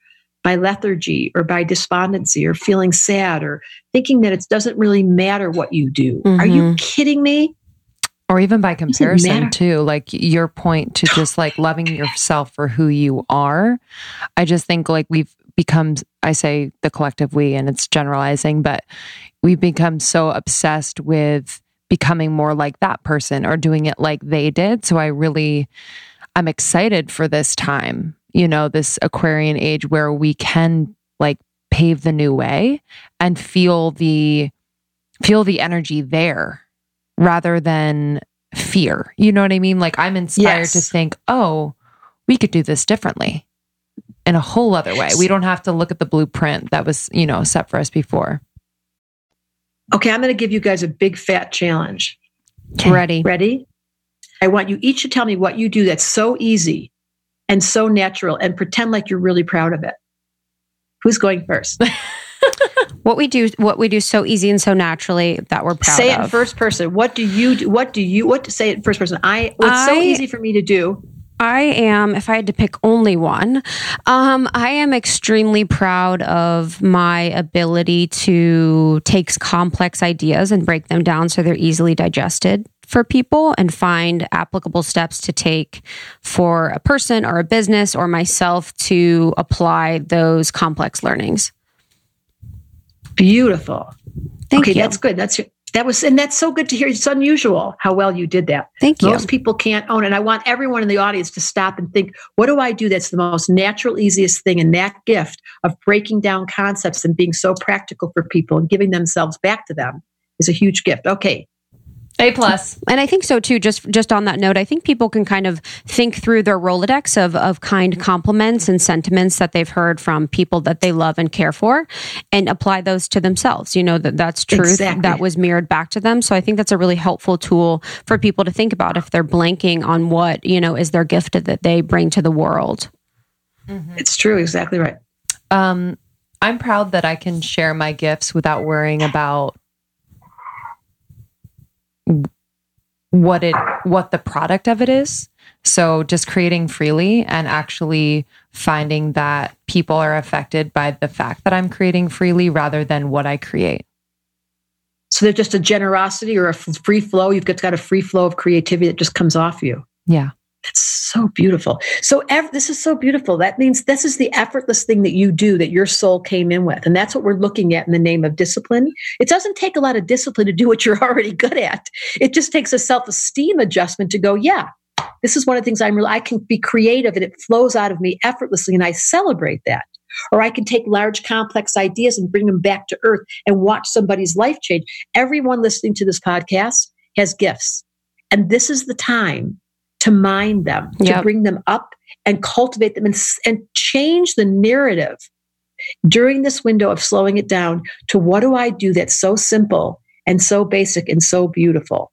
by lethargy or by despondency or feeling sad or thinking that it doesn't really matter what you do. Mm-hmm. Are you mm-hmm. kidding me? Or even by comparison, too, like your point to just like loving yourself for who you are. I just think like we've become, I say the collective we, and it's generalizing, but we've become so obsessed with becoming more like that person or doing it like they did. So I really, I'm excited for this time you know, this Aquarian age where we can like pave the new way and feel the feel the energy there rather than fear. You know what I mean? Like I'm inspired yes. to think, "Oh, we could do this differently." In a whole other way. We don't have to look at the blueprint that was, you know, set for us before. Okay, I'm going to give you guys a big fat challenge. Okay. Ready. Ready? I want you each to tell me what you do that's so easy and so natural and pretend like you're really proud of it. Who's going first? what we do what we do so easy and so naturally that we're proud say it in first person what do you do what do you what to say it in first person i what's I, so easy for me to do I am, if I had to pick only one, um, I am extremely proud of my ability to take complex ideas and break them down so they're easily digested for people and find applicable steps to take for a person or a business or myself to apply those complex learnings. Beautiful. Thank okay, you. that's good. That's that was and that's so good to hear. It's unusual how well you did that. Thank you. Most people can't own it. And I want everyone in the audience to stop and think, what do I do that's the most natural, easiest thing? And that gift of breaking down concepts and being so practical for people and giving themselves back to them is a huge gift. Okay, a plus. And I think so too. Just just on that note, I think people can kind of think through their Rolodex of of kind compliments and sentiments that they've heard from people that they love and care for, and apply those to themselves. You know that that's truth exactly. that was mirrored back to them. So I think that's a really helpful tool for people to think about if they're blanking on what you know is their gift that they bring to the world. Mm-hmm. It's true. Exactly right. Um, I'm proud that I can share my gifts without worrying about what it what the product of it is. So just creating freely and actually finding that people are affected by the fact that i'm creating freely rather than what i create. So there's just a generosity or a free flow. You've got a free flow of creativity that just comes off you. Yeah that's so beautiful. So ev- this is so beautiful. That means this is the effortless thing that you do that your soul came in with. And that's what we're looking at in the name of discipline. It doesn't take a lot of discipline to do what you're already good at. It just takes a self-esteem adjustment to go, yeah, this is one of the things I'm really, I can be creative and it flows out of me effortlessly and I celebrate that. Or I can take large, complex ideas and bring them back to earth and watch somebody's life change. Everyone listening to this podcast has gifts. And this is the time to mine them, yep. to bring them up and cultivate them and, and change the narrative during this window of slowing it down to what do I do that's so simple and so basic and so beautiful.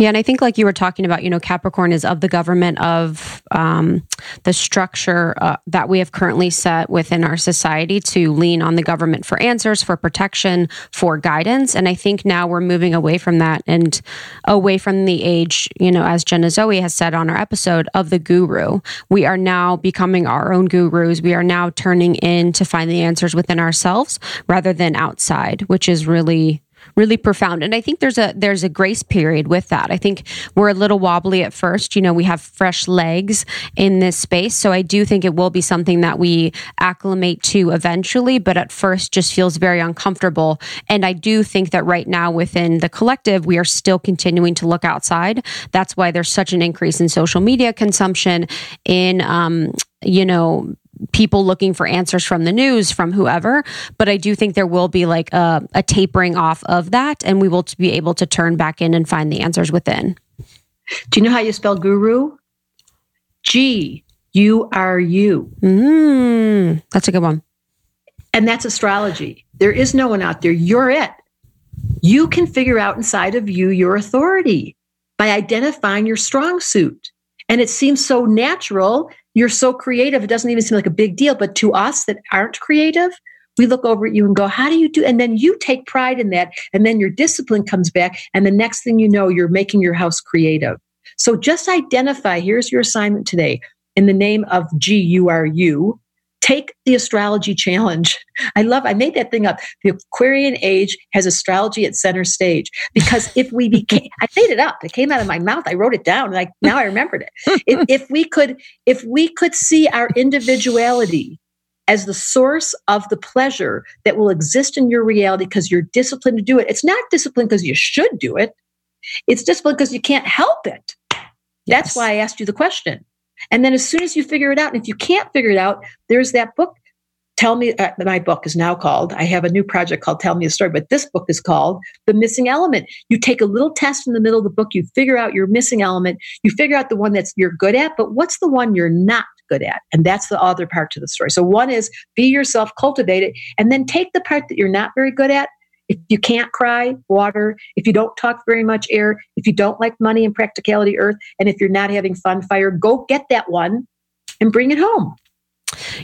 Yeah, and I think like you were talking about, you know, Capricorn is of the government of um, the structure uh, that we have currently set within our society to lean on the government for answers, for protection, for guidance. And I think now we're moving away from that and away from the age, you know, as Jenna Zoe has said on our episode of the guru. We are now becoming our own gurus. We are now turning in to find the answers within ourselves rather than outside, which is really really profound. And i think there's a there's a grace period with that. I think we're a little wobbly at first. You know we have fresh legs in this space. So i do think it will be something that we acclimate to eventually but at first just feels very uncomfortable. And i do think that right now within the collective we are still continuing to look outside. That's why there's such an increase in social media consumption in um, you know people looking for answers from the news, from whoever. But I do think there will be like a, a tapering off of that, and we will be able to turn back in and find the answers within. Do you know how you spell guru? G U R U. Mm, that's a good one. And that's astrology. There is no one out there. You're it. You can figure out inside of you your authority by identifying your strong suit. And it seems so natural you're so creative. It doesn't even seem like a big deal. But to us that aren't creative, we look over at you and go, How do you do? And then you take pride in that. And then your discipline comes back. And the next thing you know, you're making your house creative. So just identify here's your assignment today in the name of G U R U take the astrology challenge. I love, I made that thing up. The Aquarian age has astrology at center stage because if we became, I made it up. It came out of my mouth. I wrote it down. Like now I remembered it. if, if we could, if we could see our individuality as the source of the pleasure that will exist in your reality because you're disciplined to do it. It's not discipline because you should do it. It's discipline because you can't help it. Yes. That's why I asked you the question. And then as soon as you figure it out, and if you can't figure it out, there's that book. Tell me, uh, my book is now called, I have a new project called Tell Me a Story, but this book is called The Missing Element. You take a little test in the middle of the book, you figure out your missing element, you figure out the one that's you're good at, but what's the one you're not good at? And that's the other part to the story. So one is be yourself, cultivate it, and then take the part that you're not very good at if you can't cry, water. If you don't talk very much, air. If you don't like money and practicality, earth. And if you're not having fun, fire. Go get that one and bring it home.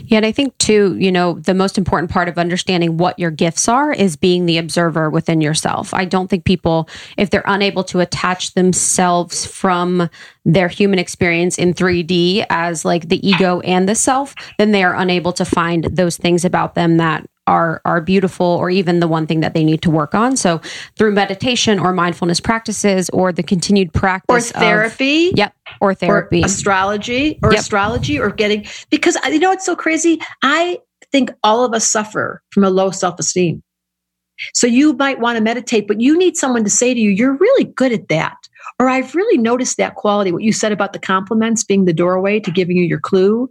Yeah, and I think too, you know, the most important part of understanding what your gifts are is being the observer within yourself. I don't think people, if they're unable to attach themselves from their human experience in 3D as like the ego and the self, then they are unable to find those things about them that are are beautiful or even the one thing that they need to work on. So through meditation or mindfulness practices or the continued practice or therapy? Of, yep or therapy. or astrology? Or yep. astrology? Or getting because uh, you know it's so crazy? I think all of us suffer from a low self-esteem. So you might want to meditate but you need someone to say to you you're really good at that. Or i've really noticed that quality what you said about the compliments being the doorway to giving you your clue.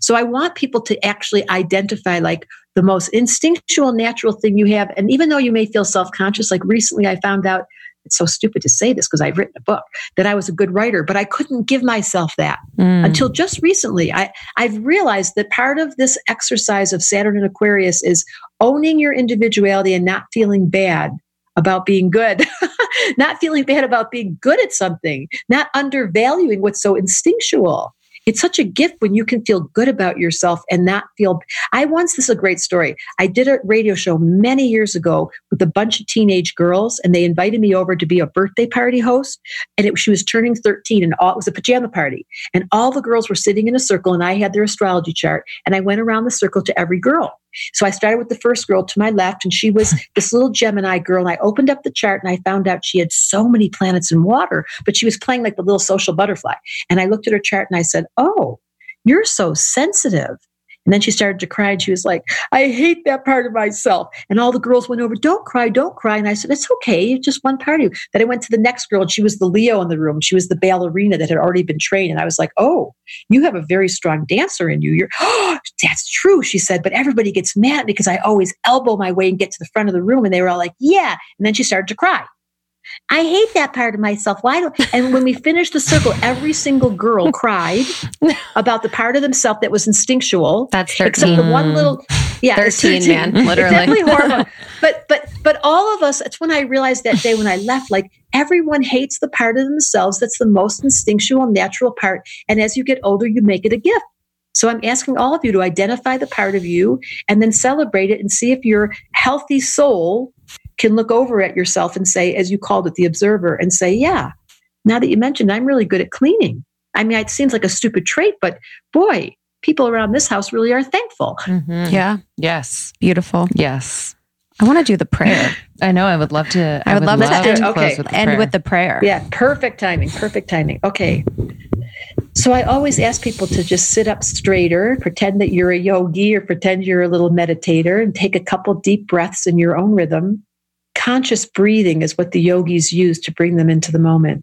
So I want people to actually identify like the most instinctual, natural thing you have. And even though you may feel self conscious, like recently I found out it's so stupid to say this because I've written a book that I was a good writer, but I couldn't give myself that mm. until just recently. I, I've realized that part of this exercise of Saturn and Aquarius is owning your individuality and not feeling bad about being good, not feeling bad about being good at something, not undervaluing what's so instinctual it's such a gift when you can feel good about yourself and not feel. I once, this is a great story. I did a radio show many years ago with a bunch of teenage girls, and they invited me over to be a birthday party host. And it, she was turning 13, and all, it was a pajama party. And all the girls were sitting in a circle, and I had their astrology chart. And I went around the circle to every girl. So I started with the first girl to my left, and she was this little Gemini girl. And I opened up the chart and I found out she had so many planets in water, but she was playing like the little social butterfly. And I looked at her chart and I said, Oh, you're so sensitive. And then she started to cry and she was like, I hate that part of myself. And all the girls went over, don't cry, don't cry. And I said, it's okay. It's just one part of you. Then I went to the next girl and she was the Leo in the room. She was the ballerina that had already been trained. And I was like, oh, you have a very strong dancer in you. You're, oh, that's true. She said, but everybody gets mad because I always elbow my way and get to the front of the room. And they were all like, yeah. And then she started to cry. I hate that part of myself. Why do and when we finished the circle, every single girl cried about the part of themselves that was instinctual. That's 13. Except the one little yeah, 13, 13 man, literally. definitely horrible. But but but all of us, it's when I realized that day when I left, like everyone hates the part of themselves that's the most instinctual, natural part. And as you get older, you make it a gift. So I'm asking all of you to identify the part of you and then celebrate it and see if your healthy soul can look over at yourself and say, as you called it, the observer, and say, yeah, now that you mentioned, I'm really good at cleaning. I mean, it seems like a stupid trait, but boy, people around this house really are thankful. Mm-hmm. Yeah. Yes. Beautiful. Yes. I want to do the prayer. I know. I would love to. I would love to end- close okay. with the End prayer. with the prayer. Yeah, perfect timing. Perfect timing. Okay. So I always ask people to just sit up straighter, pretend that you're a yogi or pretend you're a little meditator and take a couple deep breaths in your own rhythm. Conscious breathing is what the yogis use to bring them into the moment.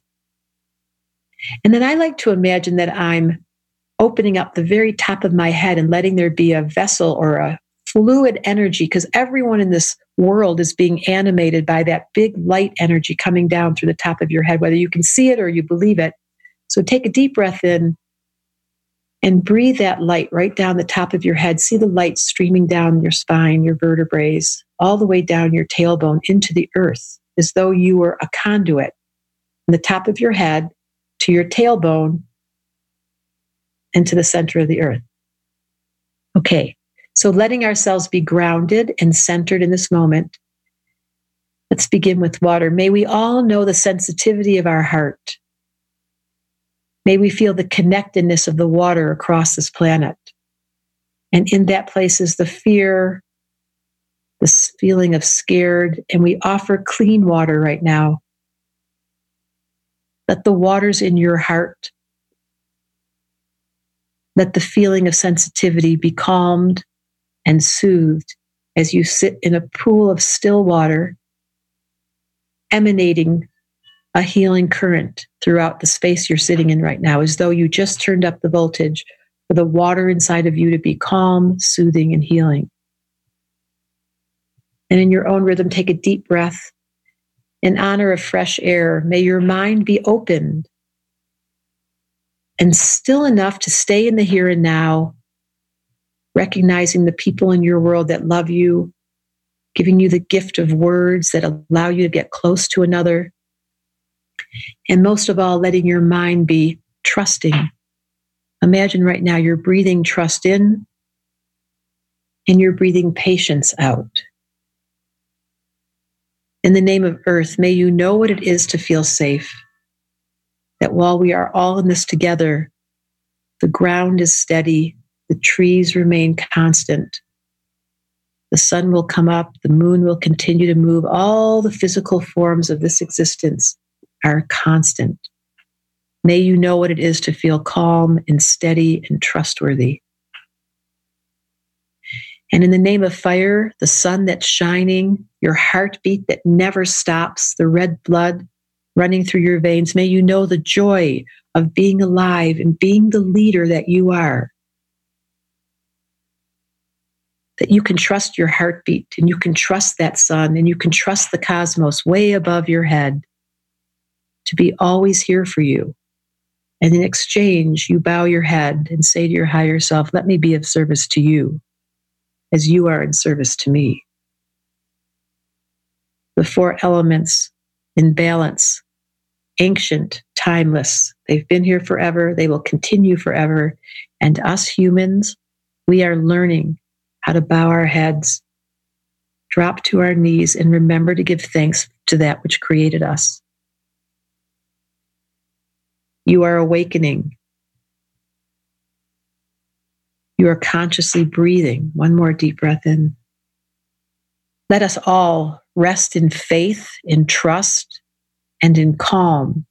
And then I like to imagine that I'm opening up the very top of my head and letting there be a vessel or a fluid energy because everyone in this world is being animated by that big light energy coming down through the top of your head, whether you can see it or you believe it. So take a deep breath in and breathe that light right down the top of your head. See the light streaming down your spine, your vertebrae, all the way down your tailbone into the earth, as though you were a conduit from the top of your head to your tailbone and to the center of the earth. Okay, so letting ourselves be grounded and centered in this moment. Let's begin with water. May we all know the sensitivity of our heart. May we feel the connectedness of the water across this planet. And in that place is the fear, this feeling of scared, and we offer clean water right now. Let the waters in your heart, let the feeling of sensitivity be calmed and soothed as you sit in a pool of still water, emanating a healing current throughout the space you're sitting in right now, as though you just turned up the voltage for the water inside of you to be calm, soothing, and healing. And in your own rhythm, take a deep breath. In honor of fresh air, may your mind be opened and still enough to stay in the here and now, recognizing the people in your world that love you, giving you the gift of words that allow you to get close to another. And most of all, letting your mind be trusting. Imagine right now you're breathing trust in and you're breathing patience out. In the name of earth, may you know what it is to feel safe. That while we are all in this together, the ground is steady, the trees remain constant. The sun will come up, the moon will continue to move. All the physical forms of this existence are constant. May you know what it is to feel calm and steady and trustworthy. And in the name of fire, the sun that's shining, your heartbeat that never stops, the red blood running through your veins, may you know the joy of being alive and being the leader that you are. That you can trust your heartbeat and you can trust that sun and you can trust the cosmos way above your head to be always here for you. And in exchange, you bow your head and say to your higher self, Let me be of service to you as you are in service to me. The four elements in balance, ancient, timeless. They've been here forever. They will continue forever. And us humans, we are learning how to bow our heads, drop to our knees, and remember to give thanks to that which created us. You are awakening. You are consciously breathing. One more deep breath in. Let us all rest in faith, in trust, and in calm.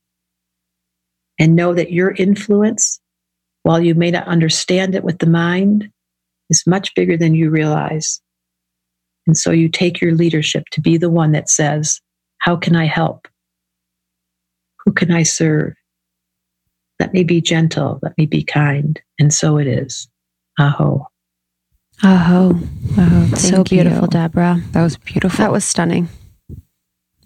And know that your influence, while you may not understand it with the mind, is much bigger than you realize. And so you take your leadership to be the one that says, How can I help? Who can I serve? Let me be gentle. Let me be kind. And so it is. Aho. aho, Oh, so beautiful, you. Debra. That was beautiful. That was stunning.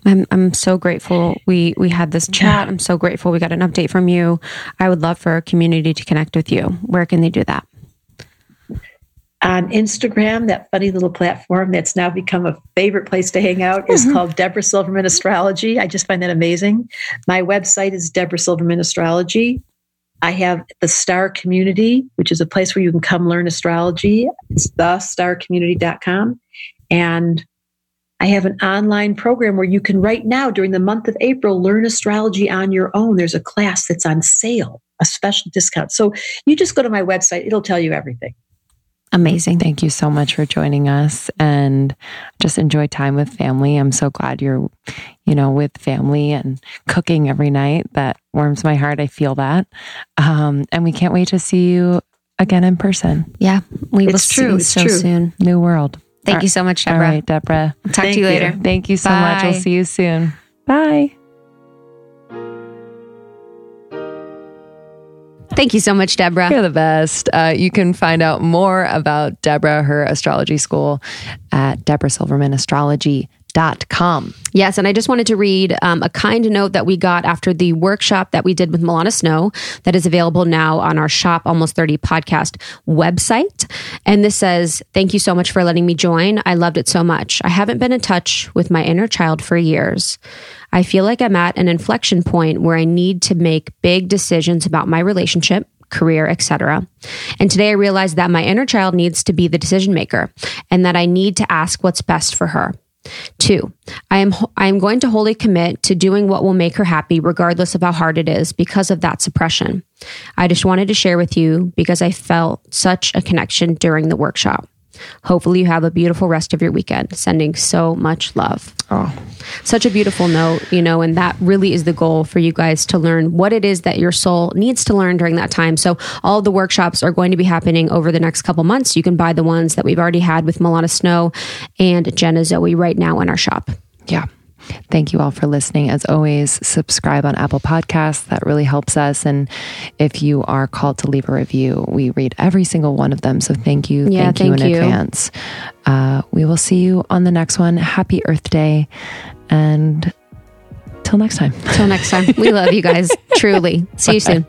I'm I'm so grateful we we had this chat. I'm so grateful we got an update from you. I would love for our community to connect with you. Where can they do that? On Instagram, that funny little platform that's now become a favorite place to hang out is mm-hmm. called Debra Silverman Astrology. I just find that amazing. My website is Debra Silverman Astrology. I have the Star Community, which is a place where you can come learn astrology. It's thestarcommunity.com. And I have an online program where you can right now during the month of April learn astrology on your own. There's a class that's on sale, a special discount. So you just go to my website, it'll tell you everything. Amazing. Thank you so much for joining us and just enjoy time with family. I'm so glad you're, you know, with family and cooking every night. That warms my heart. I feel that. Um, and we can't wait to see you again in person. Yeah, we it's will true. see you so true. soon. New world. Thank you so much, Debra. All right, Debra. talk Thank to you later. You. Thank you so Bye. much. We'll see you soon. Bye. Thank you so much, Debra. You're the best. Uh, you can find out more about Debra, her astrology school at Debra Silverman Astrology Com. Yes, and I just wanted to read um, a kind note that we got after the workshop that we did with Milana Snow that is available now on our Shop Almost 30 podcast website. And this says, Thank you so much for letting me join. I loved it so much. I haven't been in touch with my inner child for years. I feel like I'm at an inflection point where I need to make big decisions about my relationship, career, etc. And today I realized that my inner child needs to be the decision maker and that I need to ask what's best for her. Two, I am I am going to wholly commit to doing what will make her happy, regardless of how hard it is, because of that suppression. I just wanted to share with you because I felt such a connection during the workshop. Hopefully, you have a beautiful rest of your weekend. Sending so much love. Oh, such a beautiful note, you know, and that really is the goal for you guys to learn what it is that your soul needs to learn during that time. So, all the workshops are going to be happening over the next couple months. You can buy the ones that we've already had with Milana Snow and Jenna Zoe right now in our shop. Yeah. Thank you all for listening. As always, subscribe on Apple Podcasts. That really helps us. And if you are called to leave a review, we read every single one of them. So thank you. Yeah, thank, thank you in you. advance. Uh, we will see you on the next one. Happy Earth Day. And till next time. Till next time. We love you guys. Truly. See you soon.